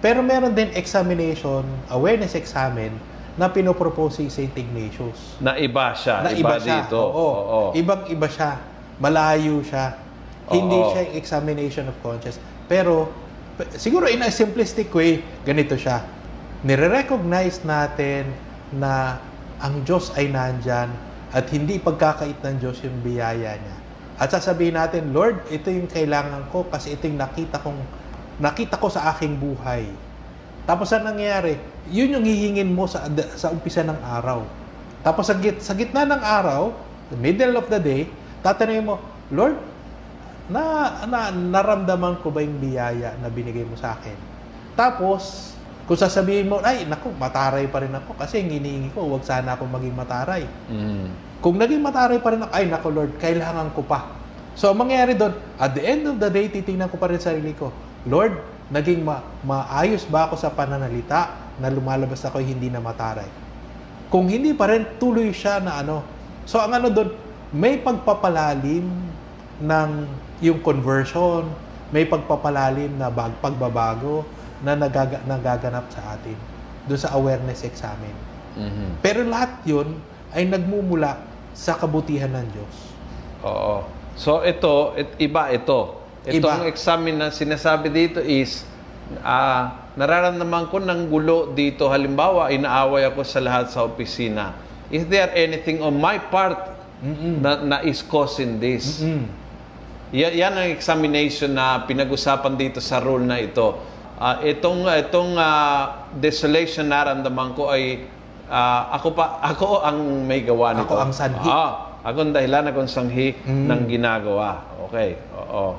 Pero meron din examination, awareness examine na pinopropose si St. Ignatius. Na iba siya. Na iba, iba, siya. dito. Oo. Oo. Ibang-iba siya. Malayo siya. Hindi Oo. siya yung examination of conscience. Pero, siguro in a simplistic way, ganito siya. Nire-recognize natin na ang Diyos ay nandyan at hindi pagkakait ng Diyos yung biyaya niya. At sasabihin natin, Lord, ito yung kailangan ko kasi ito yung nakita kong nakita ko sa aking buhay. Tapos ang nangyayari, yun yung hihingin mo sa sa umpisa ng araw. Tapos sa, git, sa gitna ng araw, the middle of the day, tatanungin mo, Lord, na, na naramdaman ko ba yung biyaya na binigay mo sa akin? Tapos, kung sasabihin mo, ay, naku, mataray pa rin ako kasi ang hinihingi ko, huwag sana ako maging mataray. Mm. Kung naging mataray pa rin ako, ay, naku Lord, kailangan ko pa. So, ang mangyayari doon, at the end of the day, titingnan ko pa rin sarili ko, Lord, naging ma- maayos ba ako sa pananalita na lumalabas ako hindi na mataray? Kung hindi pa rin, tuloy siya na ano. So, ang ano doon, may pagpapalalim ng yung conversion, may pagpapalalim na bag, pagbabago na nagaga, nagaganap sa atin doon sa awareness examen. Mhm. Pero lahat yun ay nagmumula sa kabutihan ng Diyos. Oo. So ito, it, iba ito. Itong Iba. examine na sinasabi dito is ah nararamdaman ko ng gulo dito. Halimbawa, inaaway ako sa lahat sa opisina. Is there anything on my part na, na is causing this? Mm. Ya- yan ang examination na pinag-usapan dito sa rule na ito. Ah, itong itong ah, desolation na naramdaman ko ay ah, ako pa ako ang may gawa nito. Ako ang sanhi. Ah, ako ang dahilan akong sanhi ng ginagawa. Okay. Oo.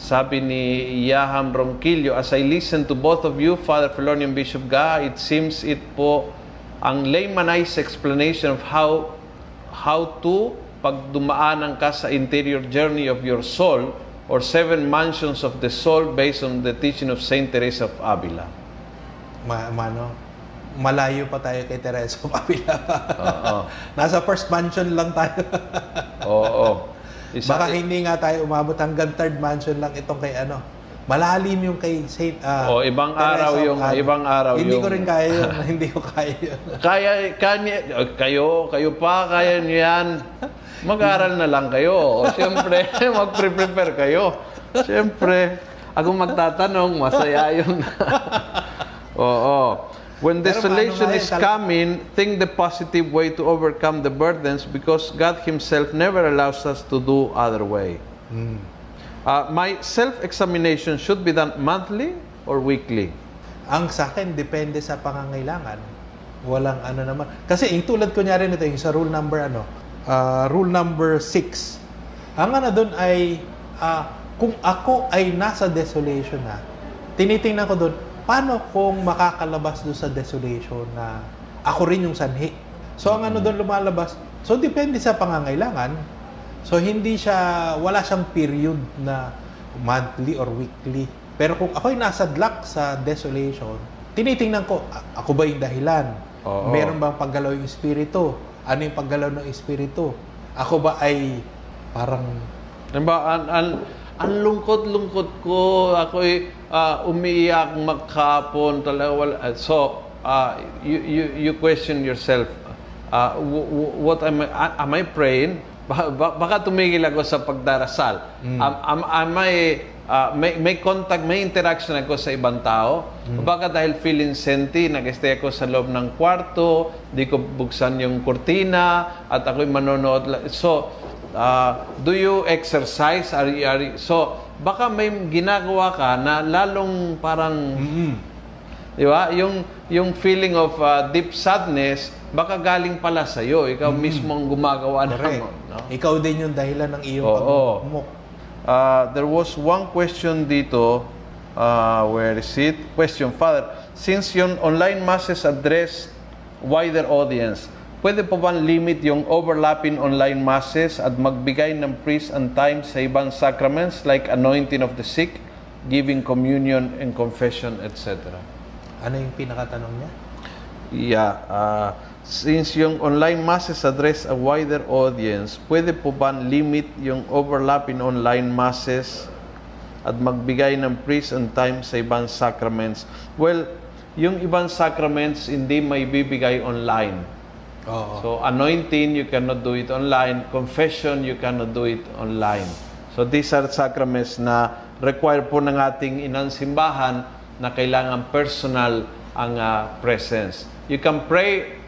Sabi ni Yaham Ronquillo, as I listen to both of you, Father Felonian and Bishop Ga, it seems it po ang laymanized explanation of how how to pag dumaanan ka sa interior journey of your soul or seven mansions of the soul based on the teaching of Saint Teresa of Avila. Ma, mano, malayo pa tayo kay Teresa Pavila. Oo. Nasa first mansion lang tayo. Oo. Isa- Baka hindi nga tayo umabot hanggang third mansion lang itong kay ano. Malalim yung kay Saint ah, Oh, ibang Teresa araw yung- Avila. ibang araw Hindi yung- ko rin kaya yun. hindi ko kaya yun. Kaya, kanya, kayo, kayo pa, kaya niyo yan. Mag-aral na lang kayo. O, siyempre, mag-prepare kayo. Siyempre, ako magtatanong, masaya yun. Oo. When desolation is coming, think the positive way to overcome the burdens because God Himself never allows us to do other way. Hmm. Uh, my self-examination should be done monthly or weekly? Ang sa akin, depende sa pangangailangan. Walang ano naman. Kasi yung tulad ko nyari nito, yung sa rule number ano, ah, rule number 6. Ang ano doon ay, ah, kung ako ay nasa desolation na, tinitingnan ko doon, paano kung makakalabas doon sa desolation na ako rin yung sanhi? So ang ano doon lumalabas, so depende sa pangangailangan. So hindi siya, wala siyang period na monthly or weekly. Pero kung ako'y nasa dlak sa desolation, tinitingnan ko, ako ba yung dahilan? Oo. Meron bang paggalaw yung espiritu? Ano yung paggalaw ng espiritu? Ako ba ay parang Diba, ang, ang, ang lungkot-lungkot ko, ako'y ah, umiiyak magkapon talaga. Wala, ah, so, ah, you, you, you question yourself, w- w- what am I, am I praying? Ba- ba- baka tumigil ako sa pagdarasal. Am, am, am I, ah, may, may contact, may interaction ako sa ibang tao? O Baka dahil feeling senti, nag-stay ako sa loob ng kwarto, di ko buksan yung kurtina, at ako'y manonood. So, Ah, do you exercise? Are, you- are you- so, baka may ginagawa ka na lalong parang, di ba? Yung, yung feeling of ah, deep sadness, baka galing pala sa'yo. Ikaw mismo ang gumagawa correct. ng, no? Ikaw din yung dahilan ng iyong Oo. pagmumuk. Uh, there was one question dito. Uh, where is it? Question, Father, since yung online masses address wider audience, pwede po ba limit yung overlapping online masses at magbigay ng priest and time sa ibang sacraments like anointing of the sick, giving communion and confession, etc.? Ano yung pinakatanong niya? Yeah. Uh, since yung online masses address a wider audience, pwede po ba limit yung overlapping online masses at magbigay ng priest and time sa ibang sacraments? Well, yung ibang sacraments hindi may bibigay online. Oo. So, anointing, you cannot do it online. Confession, you cannot do it online. So, these are sacraments na require po ng ating inang simbahan na kailangan personal ang ah, presence. You can pray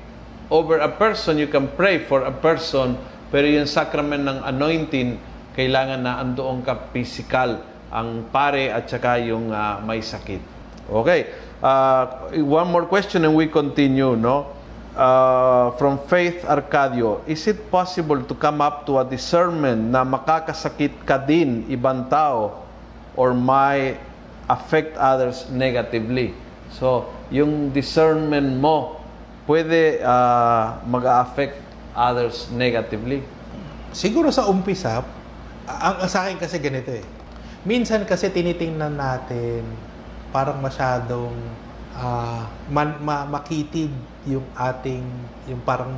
over a person, you can pray for a person, pero yung sacrament ng anointing, kailangan na andoon ka physical ang pare at saka yung ah, may sakit. Okay. Uh, one more question and we continue, no? Uh, from Faith Arcadio, is it possible to come up to a discernment na makakasakit ka din ibang tao or may affect others negatively? So, yung discernment mo pwede uh, mag-affect others negatively. Siguro sa umpisa, ang, sa akin kasi ganito eh. Minsan kasi tinitingnan natin parang masyadong ah, man, ma, makitid yung ating, yung parang,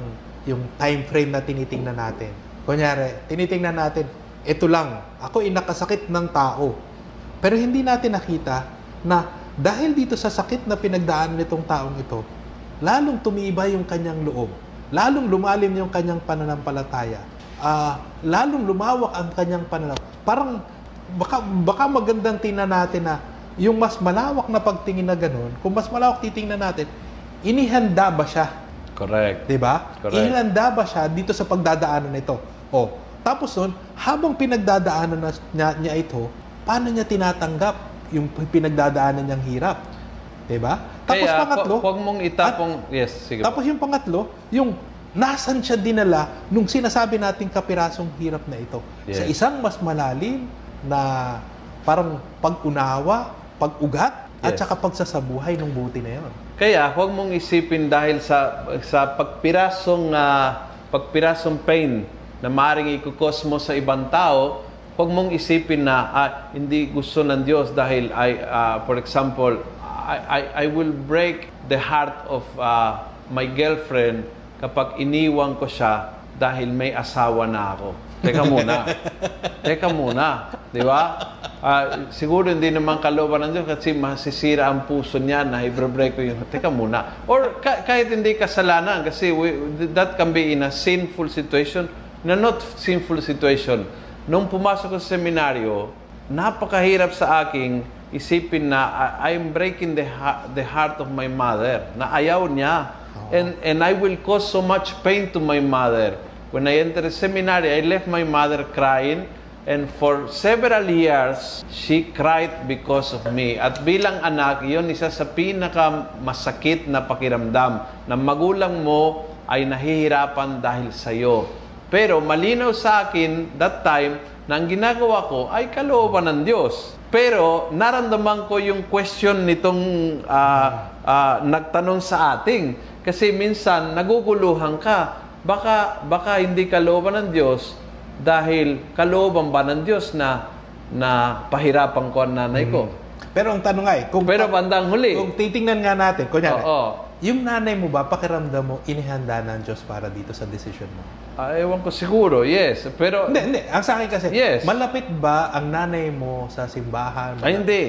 yung time frame na tinitingnan natin. Kunyari, tinitingnan natin, ito lang, ako inakasakit ng tao. Pero hindi natin nakita na dahil dito sa sakit na pinagdaanan nitong taong ito, lalong tumibay yung kanyang loob. Lalong lumalim yung kanyang pananampalataya. Ah, lalong lumawak ang kanyang pananaw. Parang baka, baka magandang tingnan natin na yung mas malawak na pagtingin na ganun, kung mas malawak titingnan natin, inihanda ba siya? Correct. 'Di ba? Correct. Ihanda ba siya dito sa pagdadaanan nito? O, tapos nun, habang pinagdadaanan na, niya, niya ito, paano niya tinatanggap yung pinagdadaanan niyang hirap? 'Di ba? Tapos Kaya, pangatlo, hu- huwag mong itapong, yes, sige. po. tapos yung pangatlo, yung nasan siya dinala nung sinasabi nating kapirasong hirap na ito. Sa Yes. isang mas malalim na parang pag-unawa, pag-ugat, at Yes. saka pagsasabuhay ng buti na yun. Kaya huwag mong isipin dahil sa sa pagpirasong ah, pagpirasong pain na maaaring ikukos mo sa ibang tao, huwag mong isipin na ah, hindi gusto ng Diyos dahil I ah, for example, I, I I will break the heart of ah, my girlfriend kapag iniwan ko siya dahil may asawa na ako. Teka muna. Teka muna. Di ba? Ah, siguro hindi naman kalooban ng Diyos kasi masisira ang puso niya na i-break ko yung... Teka muna. Or ka- kahit hindi kasalanan kasi we, that can be in a sinful situation. In a not sinful situation. Nung pumasok ko sa seminaryo, napakahirap sa aking isipin na I'm breaking the, ha- the heart of my mother. Na ayaw niya. And, and I will cause so much pain to my mother. When I entered the seminary, I left my mother crying. And for several years, she cried because of me. At bilang anak, yon isa sa pinaka masakit na pakiramdam na magulang mo ay nahihirapan dahil sa iyo. Pero malinaw sa akin that time na ang ginagawa ko ay kalooban ng Diyos. Pero naramdaman ko yung question nitong ah, ah, nagtanong sa ating. Kasi minsan naguguluhan ka. Baka, baka hindi kalooban ng Diyos dahil kalooban ba ng Diyos na na pahirapan ko ang nanay ko. Pero ang tanong eh, kung, Pero bandang huli, kung titingnan nga natin, kunyari, oo, yung nanay mo ba, pakiramdam mo, inihanda ng Diyos para dito sa decision mo? Ah, ewan ko siguro, yes. Pero, Hindi, hindi. Ang sa akin kasi, Yes. malapit ba ang nanay mo sa simbahan? ay hindi.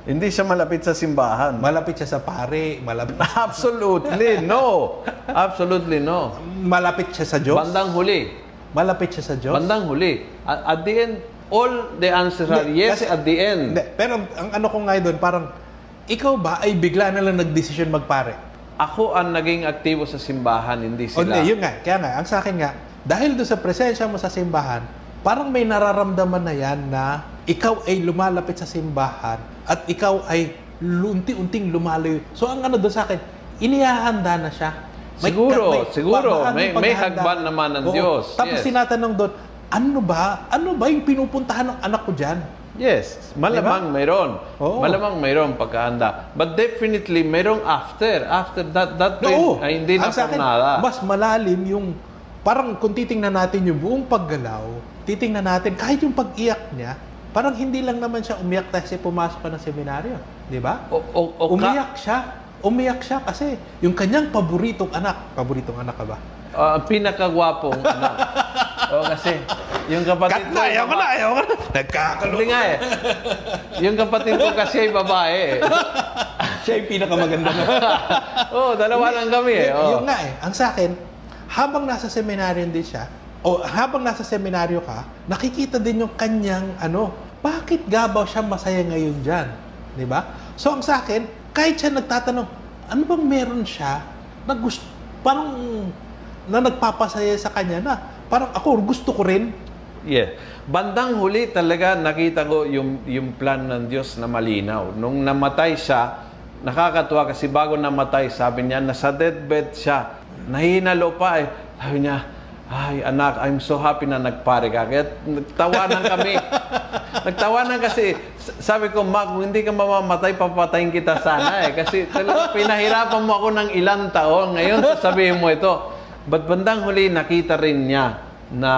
Hindi siya malapit sa simbahan. Malapit siya sa pare? Malapit, Absolutely no. Absolutely no. malapit siya sa Diyos? Bandang huli. Malapit siya sa Diyos? Bandang huli. At, at the end, all the answers are Hindi, yes kasi- at the end. Hindi, pero ang ano ko nga doon, parang, ikaw ba ay bigla na lang nagdesisyon magpare? Ako ang naging aktibo sa simbahan, hindi sila. hindi, yun nga. Kaya nga, ang sa akin nga, dahil doon sa presensya mo sa simbahan, parang may nararamdaman na yan na ikaw ay lumalapit sa simbahan at ikaw ay unti-unting lumalayo. So ang ano doon sa akin, inihahanda na siya. Siguro, siguro. May- yung may paghahanda? hagban naman ng Oo. Diyos. Tapos Yes. tinatanong doon, ano ba? Ano ba yung pinupuntahan ng anak ko dyan? Yes, malamang mayroon. Oo. Malamang mayroon pagkahanda. But definitely, mayroong after. After that, that time, Oo. ay hindi na akin, nada. Mas malalim yung, parang kung titingnan natin yung buong paggalaw, titingnan natin, kahit yung pag-iyak niya, parang hindi lang naman siya umiyak kasi pumasok ka ng seminaryo. Di ba? O, o, o umiyak siya. Umiyak siya kasi yung kanyang paboritong anak, paboritong anak ka ba? Ah, pinakagwapong anak. o kasi, yung kapatid ko... ayaw ko na, ayaw ko na. Nagkakalo. Hindi nga eh. Yung kapatid ko kasi ay babae eh. siya yung pinakamaganda na. Oo, oh, dalawa lang kami eh. Oh. Yun nga eh. Ang sa akin, habang nasa seminaryo din siya, o habang nasa seminaryo ka, nakikita din yung kanyang ano, bakit gabaw siya masaya ngayon dyan? Di ba? So ang sa akin, kahit siya nagtatanong, ano bang meron siya na gusto, parang na nagpapasaya sa kanya na parang ako gusto ko rin. Yeah. Bandang huli talaga nakita ko yung, yung plan ng Diyos na malinaw. Nung namatay siya, nakakatuwa kasi bago namatay, sabi niya, nasa deathbed siya. Nahinalo pa eh. Sabi niya, ay anak, I'm so happy na nagpare ka. Kaya nagtawanan kami. nagtawanan kasi, sabi ko, Ma, kung hindi ka mamamatay, papatayin kita sana eh. Kasi talaga, pinahirapan mo ako ng ilang taon. Ngayon, sasabihin mo ito. But bandang huli, nakita rin niya na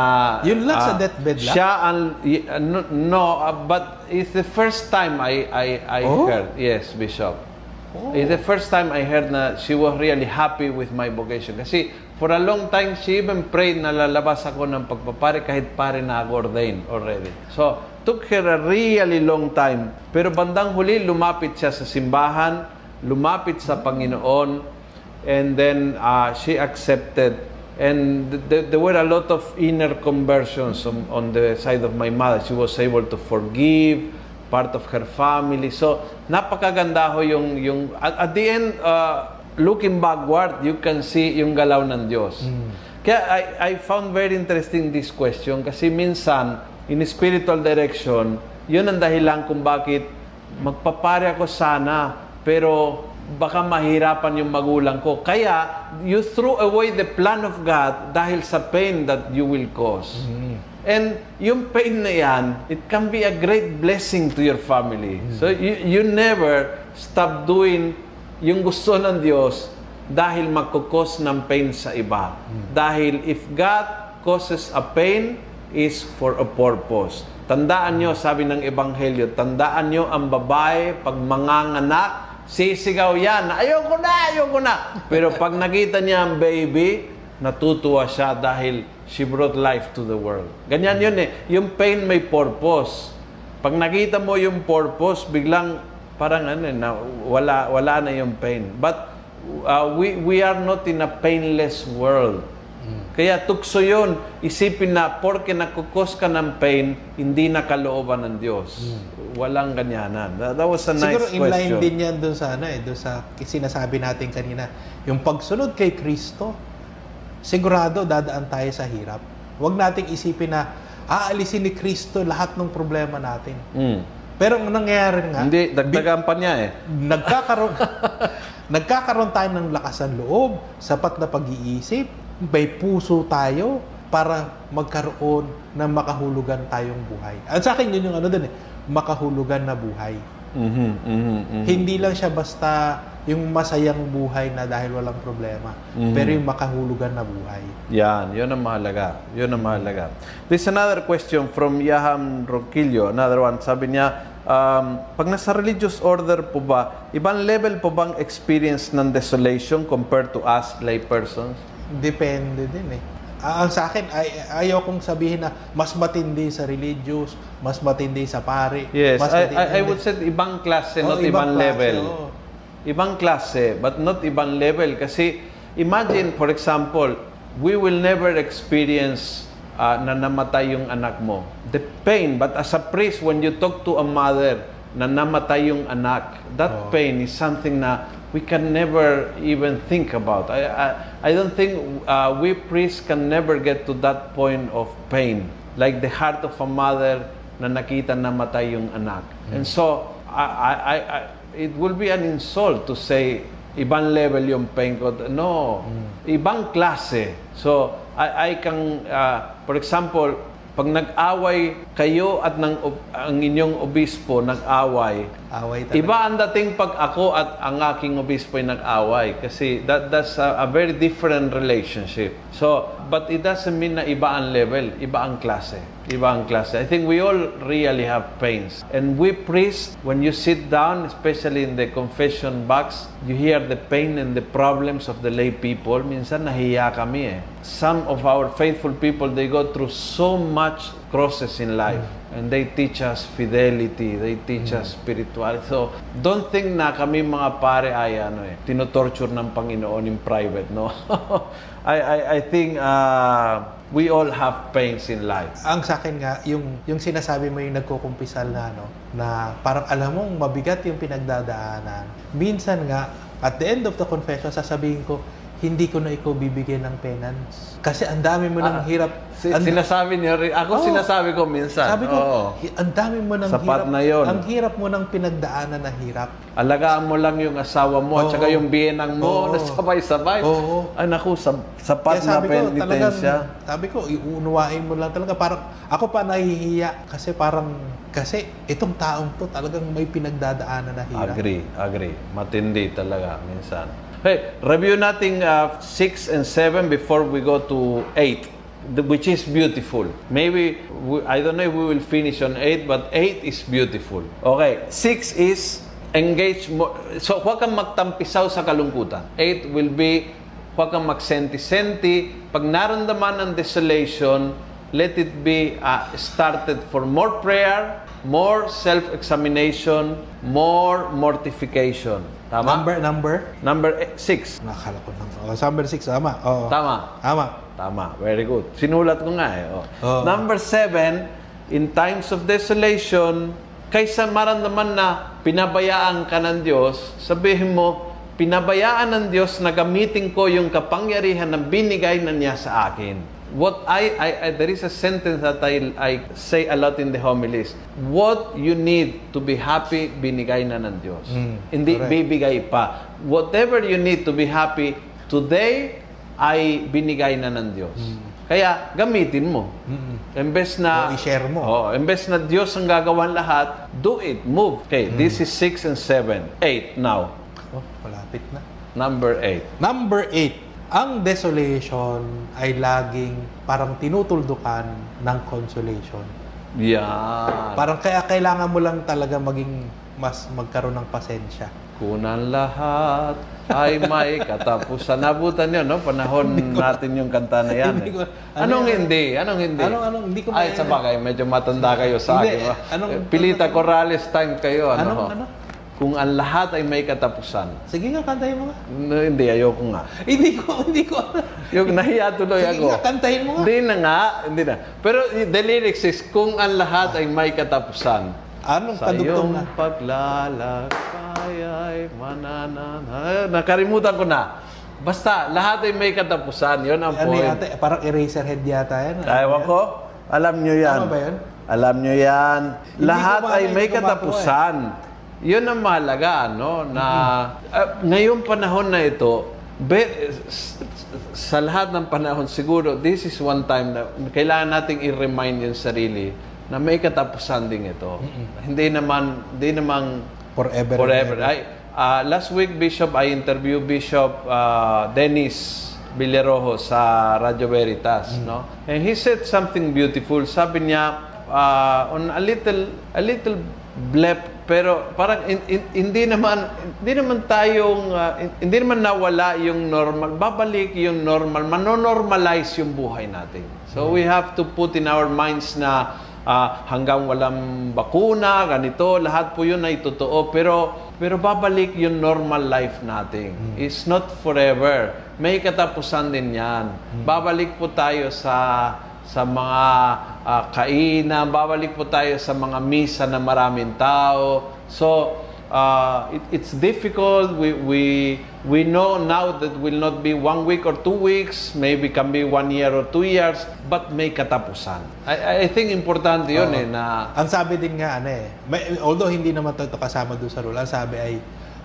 Yun lang sa ah, deathbed lang? Siya ang y- uh, no, no uh, but it's the first time I I I Oh? heard. Yes, Bishop. It's the first time I heard na she was really happy with my vocation. Kasi for a long time, she even prayed na lalabas ako ng pagpapare kahit pare na ako ordained already. So, took her a really long time. Pero bandang huli, lumapit siya sa simbahan, lumapit sa Panginoon, and then uh, she accepted and th- there were a lot of inner conversions on, on the side of my mother she was able to forgive part of her family so napakaganda ho yung yung at, at the end uh, looking backward you can see yung galaw ng Diyos kaya I, I found very interesting this question kasi minsan in spiritual direction yun ang dahilan kung bakit magpapare ako sana pero baka mahirapan yung magulang ko. Kaya, you threw away the plan of God dahil sa pain that you will cause. And yung pain na yan, it can be a great blessing to your family. So, you, you never stop doing yung gusto ng Diyos dahil magkukos ng pain sa iba. Dahil if God causes a pain, is for a purpose. Tandaan nyo, sabi ng Ebanghelyo, tandaan nyo ang babae pag manganganak, sisigaw yan, ayoko na, ayoko na. Pero pag nakita niya ang baby, natutuwa siya dahil she brought life to the world. Ganyan yun eh. Yung pain may purpose. Pag nakita mo yung purpose, biglang parang ano eh, na, wala, wala na yung pain. But uh, we, we are not in a painless world. Kaya tukso yun, isipin na porke nakukos ka ng pain, hindi na kalooban ng Diyos. Walang ganyanan. That, that was a nice Siguro in line question. din yan doon sa ano eh, doon sa sinasabi natin kanina, yung pagsunod kay Kristo, sigurado dadaan tayo sa hirap. Huwag nating isipin na aalisin ni Kristo lahat ng problema natin. Mm. Pero ang nangyayari nga, Hindi, dagdagan pa niya eh. nagkakaroon nagkakaroon tayo ng lakas ng loob, sapat na pag-iisip, may puso tayo para magkaroon ng makahulugan tayong buhay. At sa akin yun yung ano dun eh, makahulugan na buhay. Mhm, mhm, mhm. Hindi lang siya basta yung masayang buhay na dahil walang problema, Mhm. pero yung makahulugan na buhay. Yan, yun ang mahalaga. Yun ang mahalaga. There's another question from Yaham Roquillo. Another one. Sabi niya, um, pag nasa religious order po ba, ibang level po bang experience ng desolation compared to us lay persons? Depende din eh. Ang sa akin, ay, ayaw kong sabihin na mas matindi sa religious, mas matindi sa pare. Yes, mas I, matindi- I, I would say ibang klase, Oh, not ibang, ibang klase, level. Ibang klase, but not ibang level. Kasi imagine, for example, we will never experience uh, na namatay yung anak mo. The pain, but as a priest, when you talk to a mother na namatay yung anak, that Oh. pain is something na we can never even think about. I, I, I don't think uh, we priests can never get to that point of pain. Like the heart of a mother na nakita namatay yung anak. And so, I, I, I- it will be an insult to say, ibang level yung pain ko. No, ibang klase. So, I, I can, uh, for example, pag nag-away kayo at ng, ang inyong obispo nag-away, Away talaga. Iba ang dating pag ako at ang aking obispo ay nag-away kasi that that's a, a very different relationship. So, but it doesn't mean na iba ang level, iba ang klase. Iba ang klase. I think we all really have pains. And we priests, when you sit down, especially in the confession box, you hear the pain and the problems of the lay people. Minsan nahiya kami eh. Some of our faithful people, they go through so much crosses in life. And they teach us fidelity, they teach us spirituality. So, don't think na kami mga pare ay ano eh, tinotorture ng Panginoon in private, no? I, I, I think uh, we all have pains in life. Ang sa akin nga, yung, yung sinasabi mo yung nagkukumpisal na, no, na parang alam mong mabigat yung pinagdadaanan. Minsan nga, at the end of the confession, sasabihin ko, hindi ko na ikaw bibigyan ng penance. Kasi ang dami mo ng Ah, hirap. Si, sinasabi niyo rin. Ako Oo. sinasabi ko minsan. sabi ko, Oo. hi- ang dami mo ng Sapat hirap. na yun. Ang hirap mo ng pinagdaanan na hirap. Alagaan mo lang yung asawa mo at Oo. saka yung biyenang mo Oo. na sabay-sabay. Oo. Ay naku, sab- sapat na penitensya. sabi ko, iuunawain mo lang talaga. Parang, ako pa nahihiya. Kasi parang, kasi itong taong to talagang may pinagdadaanan na hirap. Agree, agree. Matindi talaga minsan. Hey, review natin 6 and 7 before we go to 8, which is beautiful. Maybe, we, I don't know if we will finish on 8, but 8 is beautiful. Okay, 6 is engage mo. So, huwag kang magtampisaw sa kalungkutan. 8 will be, huwag kang magsenti-senti. Pag naramdaman ng desolation, let it be uh, started for more prayer, more self-examination, more mortification. Tama? Number, number? Number 6. Nakakala ko ng... Oh, number 6, tama. Oo. Tama. Tama. Tama. Very good. Sinulat ko nga eh. Oh. Oo. Number 7, in times of desolation, kaysa maramdaman na pinabayaan ka ng Diyos, sabihin mo, pinabayaan ng Diyos na gamitin ko yung kapangyarihan na binigay na niya sa akin. What I, I, I there is a sentence that I, I say a lot in the homilies. What you need to be happy, binigay na ng Diyos. Mm, Hindi correct. bibigay pa. Whatever you need to be happy, today ay binigay na ng Diyos. Kaya gamitin mo. Imbes na O, i-share mo. Oh, imbes na Diyos ang gagawan lahat, do it, move. Okay, this is 6 and 7. 8 now. Oh, malapit na. Number 8. Number 8. Ang desolation ay laging parang tinutuldukan ng consolation. Yan. Parang kaya kailangan mo lang talaga maging mas magkaroon ng pasensya. Kunan lahat ay may katapusan. Nabutan yun, no? Panahon natin yung kanta na yan. Eh. ko- ano Anong yan? hindi? Anong hindi? Anong- anong- hindi ko Ay, ma- sa bagay, medyo matanda kayo sa Hindi, akin. no? anong- Pilita Corrales time kayo. Ano? Anong- ano? Kung ang lahat ay may katapusan. Sige nga, kantahin mo nga. No, hindi, ayoko nga. Hindi ko, hindi ko. Yung nahiya tuloy Sige ako. nga, kantahin mo nga. Hindi na nga, hindi na. Pero the lyrics is, kung ang lahat ay may katapusan, Anong sa kadugtong iyong na? paglalakbay ay mananana. Nakarimutan ko na. Basta, lahat ay may katapusan. Yun ang Ano point. yata, parang eraser head yata yan. Ewan ko, alam nyo yan. Tama ba yun? Alam nyo yan. Hindi Lahat ay may makuha katapusan. Yun ang mahalaga, no? Na ah, ngayong panahon na ito, be- sa lahat ng panahon, siguro, this is one time na kailangan nating i-remind yung sarili na may katapusan din ito. Hindi naman, hindi naman Forever. forever. ever. Ay, ah, last week, Bishop, I interview Bishop ah, Dennis Villarojo sa Radio Veritas, no? And he said something beautiful. Sabi niya, ah, on a little, a little blep, pero parang in- in- hindi naman, hindi naman tayong, hin- hindi naman nawala yung normal. Babalik yung normal. Manonormalize yung buhay natin. So we have to put in our minds na ah, hanggang walang bakuna, ganito, lahat po yun ay totoo. Pero, pero babalik yung normal life natin. It's not forever. May katapusan din yan. Babalik po tayo sa sa mga ah, kainan, babalik po tayo sa mga misa na maraming tao. So, uh, it, it's difficult. We, we, we know now that will not be one week or two weeks, maybe can be one year or two years, but may katapusan. I, I think importante yun Oo. eh, na Ang sabi din nga, ano eh, may, although hindi naman to, to kasama doon sa rule, ang sabi ay,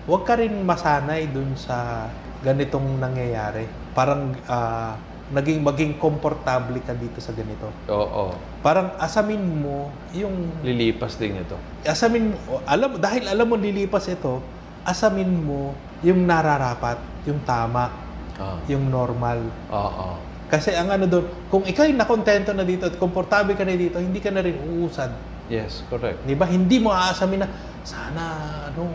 huwag ka rin masanay doon sa ganitong nangyayari. Parang ah, naging maging komportable ka dito sa ganito. oo, Parang asamin mo yung lilipas din ito. asamin mo, alam dahil alam mo lilipas ito, asamin mo yung nararapat, yung tama, Ah, yung normal. Oo. Kasi ang ano doon, kung ikaw ay nakontento na dito at komportable ka na dito, hindi ka na rin uusad. Yes, correct. Di ba? Hindi mo aasamin na, sana, ano,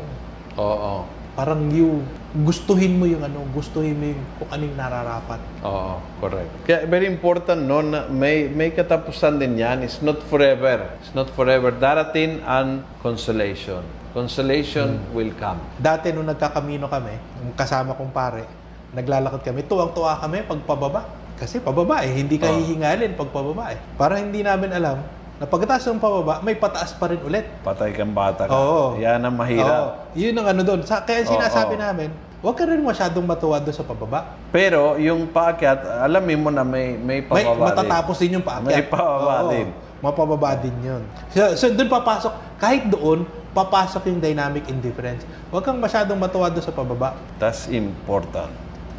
Oo. Parang you, gustuhin mo yung ano, gustuhin mo yung kung anong nararapat. Oo, correct. Kaya very important no na may may katapusan din 'yan. It's not forever. It's not forever. Darating ang consolation. Consolation will come. Dati nung nagkakamino kami, yung kasama kong pare, naglalakad kami, tuwang-tuwa kami pag pababa. Kasi pababa eh, hindi ka Oh. hihingalin pag pababa eh. Para hindi namin alam na pagkatapos ng pababa, may pataas pa rin ulit. Patay kang bata ka. Oo. Yan ang mahirap. Oo. Yun ang ano doon. Sa, kaya sinasabi Oo. namin, huwag ka rin masyadong matuwa doon sa pababa. Pero yung paakyat, alamin mo na may may May pababa din. matatapos din yung paakyat. May pababa Oo, din. Mapababa din yun. So, so doon papasok, kahit doon, papasok yung dynamic indifference. Huwag kang masyadong matuwa doon sa pababa. That's important.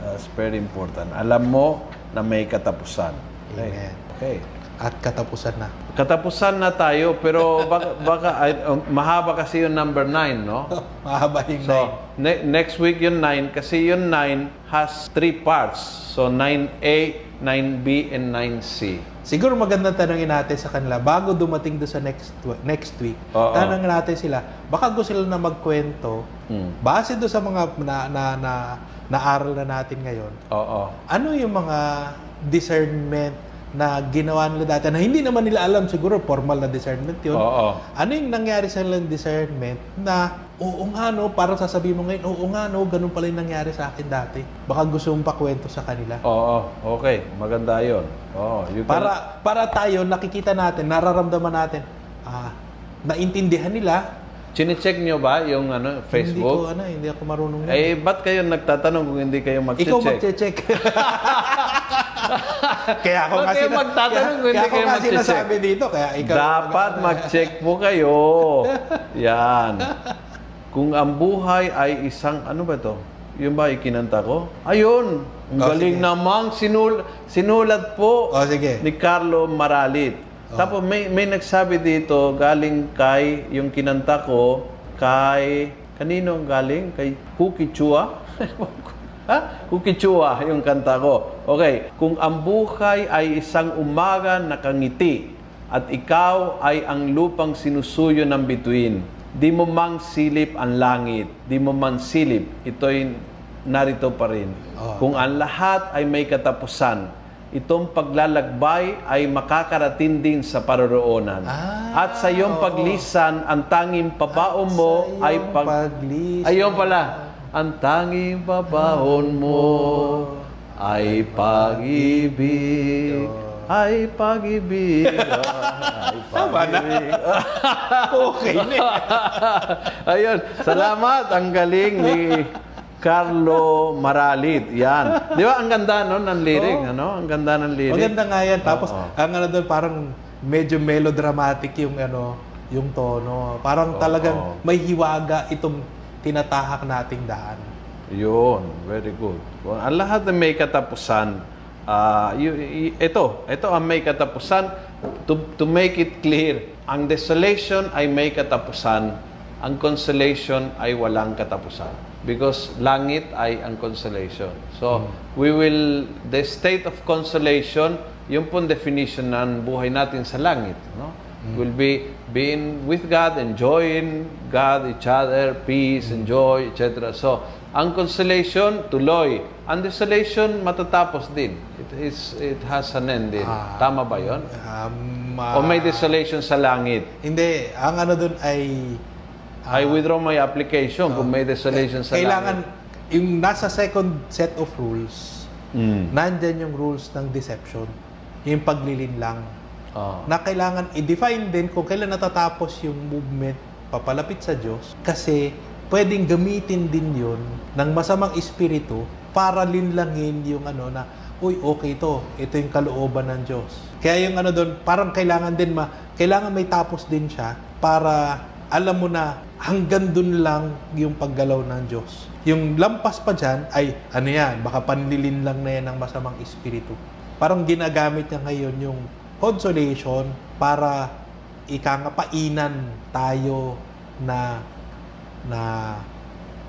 That's very important. Alam mo na may katapusan. Okay. Amen. Okay. At katapusan na. Katapusan na tayo, pero baka, baka ay, um, mahaba kasi yung number 9, no? Mahaba yung So, nine. ne- next week yung 9, kasi yung 9 has three parts. So, 9A, 9B, and 9C. Siguro magandang tanongin natin sa kanila bago dumating doon sa next next week. Oo. Tanongin natin sila, baka gusto sila na magkwento Hmm. base doon sa mga na na na naaral na natin ngayon. Oo. Ano yung mga discernment na ginawa nila dati na hindi naman nila alam siguro formal na discernment yun. Oo. Ano yung nangyari sa nilang discernment na oo nga no, parang sasabihin mo ngayon, oo nga no, ganun pala yung nangyari sa akin dati. Baka gusto mong pakwento sa kanila. Oo. Okay. Maganda yon. Oo. You can- Para para tayo nakikita natin, nararamdaman natin, ah, naintindihan nila. Chinecheck nyo ba yung ano, Hindi ko Facebook? ano, hindi ako marunong. Eh, ba't kayo nagtatanong kung hindi kayo Ikaw mag-check? kaya ako Bakit nga kayo magtatanong kung kaya, hindi kaya ako kayo nga magche-check? sinasabi dito, kaya ikaw. Dapat mag-check po kayo. Yan. Kung ang buhay ay isang, ano ba to? Yung ba ikinanta ko? Ayun. Ang Oh, galing sige. namang sinul sinulat po Oh, sige. ni Carlo Maralit. Tapos may, may nagsabi dito, galing kay, yung kinanta ko, kay, kanino ang galing? Kay Cookie Chua? ha? Cookie Chua, yung kanta ko. Okay, kung ang buhay ay isang umaga nakangiti, at ikaw ay ang lupang sinusuyo ng bituin, di mo mang silip ang langit, di mo man silip, ito'y narito pa rin. Oh. Kung ang lahat ay may katapusan, itong paglalakbay ay makakarating din sa paroroonan. Ah, At sa iyong oo. paglisan, ang tanging pabaon mo ay pag... paglisan. Ayun pala. Ang tanging pabaon mo ay pag-ibig. Ay pag-ibig. Ay pag-ibig. okay na. Ayun. Salamat. Ang galing ni Carlo Maralit. Yan. Di ba? Ang ganda no, ng lyric. Oo. Ano? Ang ganda ng lyric. Maganda nga yan. Tapos, Oo. ang ano doon, parang medyo melodramatic yung ano, yung tono. Parang Oo. talagang may hiwaga itong tinatahak nating daan. Yun, very good. Kung ang lahat na may katapusan, y- y- ito, ito ang may katapusan, to, to make it clear, ang desolation ay may katapusan, ang consolation ay walang katapusan. Because langit ay ang consolation. So, we will, the state of consolation, yung pong definition ng buhay natin sa langit. No? Will be being with God, enjoying God, each other, peace and joy, etc. So, ang consolation, tuloy. Ang desolation, matatapos din. It, is, it has an end din. Ah. Tama ba yon? Um, o may desolation sa langit? Hindi, ang ano doon ay I withdraw my application kung may desolation sa kailangan langit. yung nasa second set of rules, Mm. nandyan yung rules ng deception. Yung paglilinlang. Oh. Na kailangan i-define din kung kailan natatapos yung movement papalapit sa Diyos. Kasi pwedeng gamitin din yun ng masamang espiritu para linlangin yung ano na, uy, okay to. Ito yung kalooban ng Diyos. Kaya yung ano doon, parang kailangan din ma, kailangan may tapos din siya para alam mo na hanggang dun lang yung paggalaw ng Diyos. Yung lampas pa dyan ay, ano yan, baka panlilin lang na yan ng masamang espiritu. Parang ginagamit niya ngayon yung consolation para ikangapainan tayo na na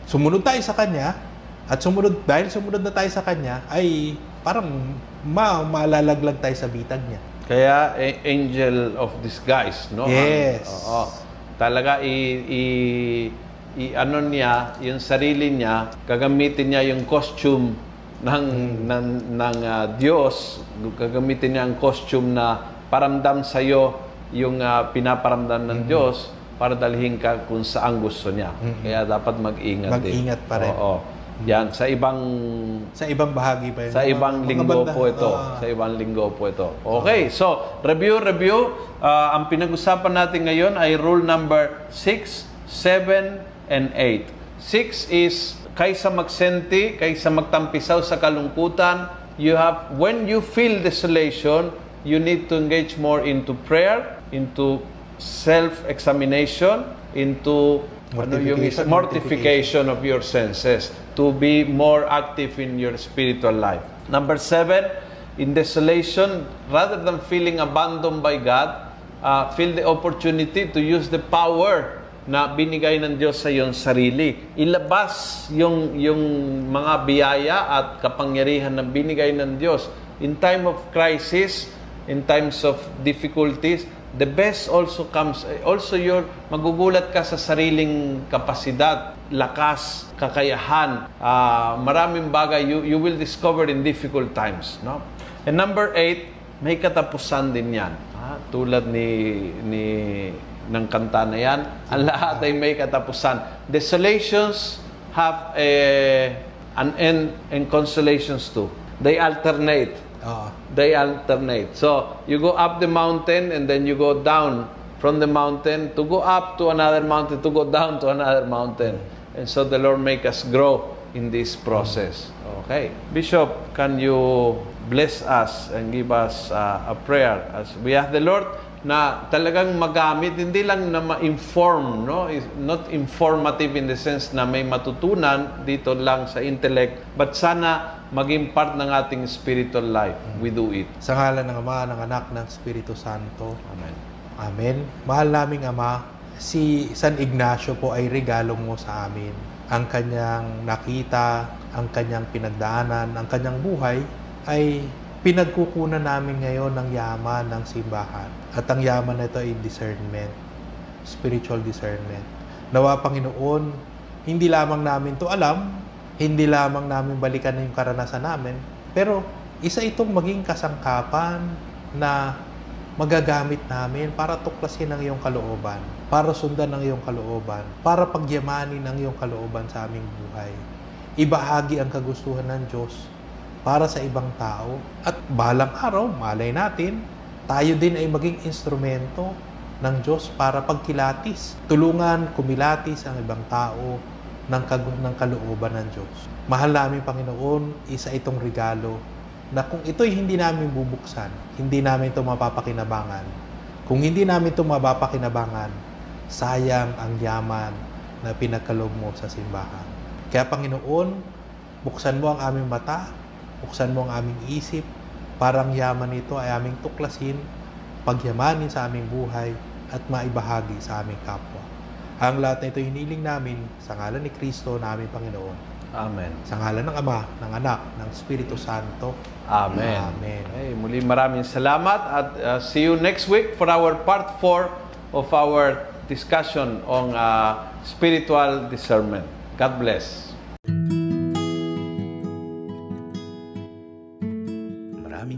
sumunod tayo sa kanya at sumunod dahil sumunod na tayo sa kanya ay parang ma maalalaglag tayo sa bitag niya. Kaya angel of disguise, no? Yes. Oo. Talaga i, i, i ano niya, yung sarili niya, gagamitin niya yung costume ng ng ng ah, Diyos, gagamitin niya ang costume na paramdam sa iyo yung ah, pinaparamdam ng Diyos para dalhin ka kung saan gusto niya. Kaya dapat mag-ingat din. Mag-ingat pa rin. Oo. Yan sa ibang Sa ibang bahagi pa yun. sa ibang mga linggo po ito. Ah. Sa ibang linggo po ito. Okay, so review, review. Ah, ang pinag-usapan natin ngayon ay rule number 6, 7, and 8. 6 is kaysa magsenti, kaysa magtampisaw sa kalungkutan, you have, when you feel desolation, you need to engage more into prayer, into self-examination, into ano yung is- Mortification, mortification of your senses, to be more active in your spiritual life. Number seven, in desolation, rather than feeling abandoned by God, uh, feel the opportunity to use the power na binigay ng Diyos sa iyong sarili. Ilabas yung, yung mga biyaya at kapangyarihan na binigay ng Diyos. In time of crisis, in times of difficulties, the best also comes, also your, magugulat ka sa sariling kapasidad, lakas, kakayahan, ah, maraming bagay you, you will discover in difficult times. No? And number eight, may katapusan din yan. Ah, tulad ni, ni ng kanta na yan, ang lahat ay may katapusan. Desolations have a, an end and consolations too. They alternate. Oo. They alternate. So, you go up the mountain and then you go down from the mountain to go up to another mountain, to go down to another mountain. And so the Lord make us grow in this process. Okay. Bishop, can you bless us and give us uh, a prayer as we ask the Lord na talagang magamit, hindi lang na ma-inform, no? Is not informative in the sense na may matutunan dito lang sa intellect, but sana maging part ng ating spiritual life. We do it. Sa ngalan ng Ama, ng Anak, ng Espiritu Santo. Amen. Amen. Mahal naming Ama, si San Ignacio po ay regalo mo sa amin. Ang kanyang nakita, ang kanyang pinagdaanan, ang kanyang buhay ay pinagkukunan namin ngayon ng yaman ng simbahan. At ang yaman na ito ay discernment, spiritual discernment. Nawa Panginoon, hindi lamang namin to alam, hindi lamang namin balikan yung karanasan namin, pero isa itong maging kasangkapan na magagamit namin para tuklasin ang iyong kalooban, para sundan ang iyong kalooban, para pagyamanin ang iyong kalooban sa aming buhay. Ibahagi ang kagustuhan ng Diyos para sa ibang tao at balang araw, malay natin, tayo din ay maging instrumento ng Diyos para pagkilatis. Tulungan, kumilatis ang ibang tao ng, kag- ng kalooban ng Diyos. Mahal namin, Panginoon, isa itong regalo na kung ito'y hindi namin bubuksan, hindi namin ito mapapakinabangan. Kung hindi namin ito mapapakinabangan, sayang ang yaman na pinagkaloob mo sa simbahan. Kaya Panginoon, buksan mo ang aming mata, buksan mo ang aming isip, parang yaman nito ay aming tuklasin, pagyamanin sa aming buhay, at maibahagi sa aming kapwa. Ang lahat na ito hiniling namin sa ngalan ni Kristo na aming Panginoon. Amen. Sa ngalan ng Ama, ng Anak, ng Espiritu Santo. Amen. Amen. Okay, muli maraming salamat at uh, see you next week for our part 4 of our discussion on uh, spiritual discernment. God bless.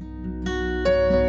Música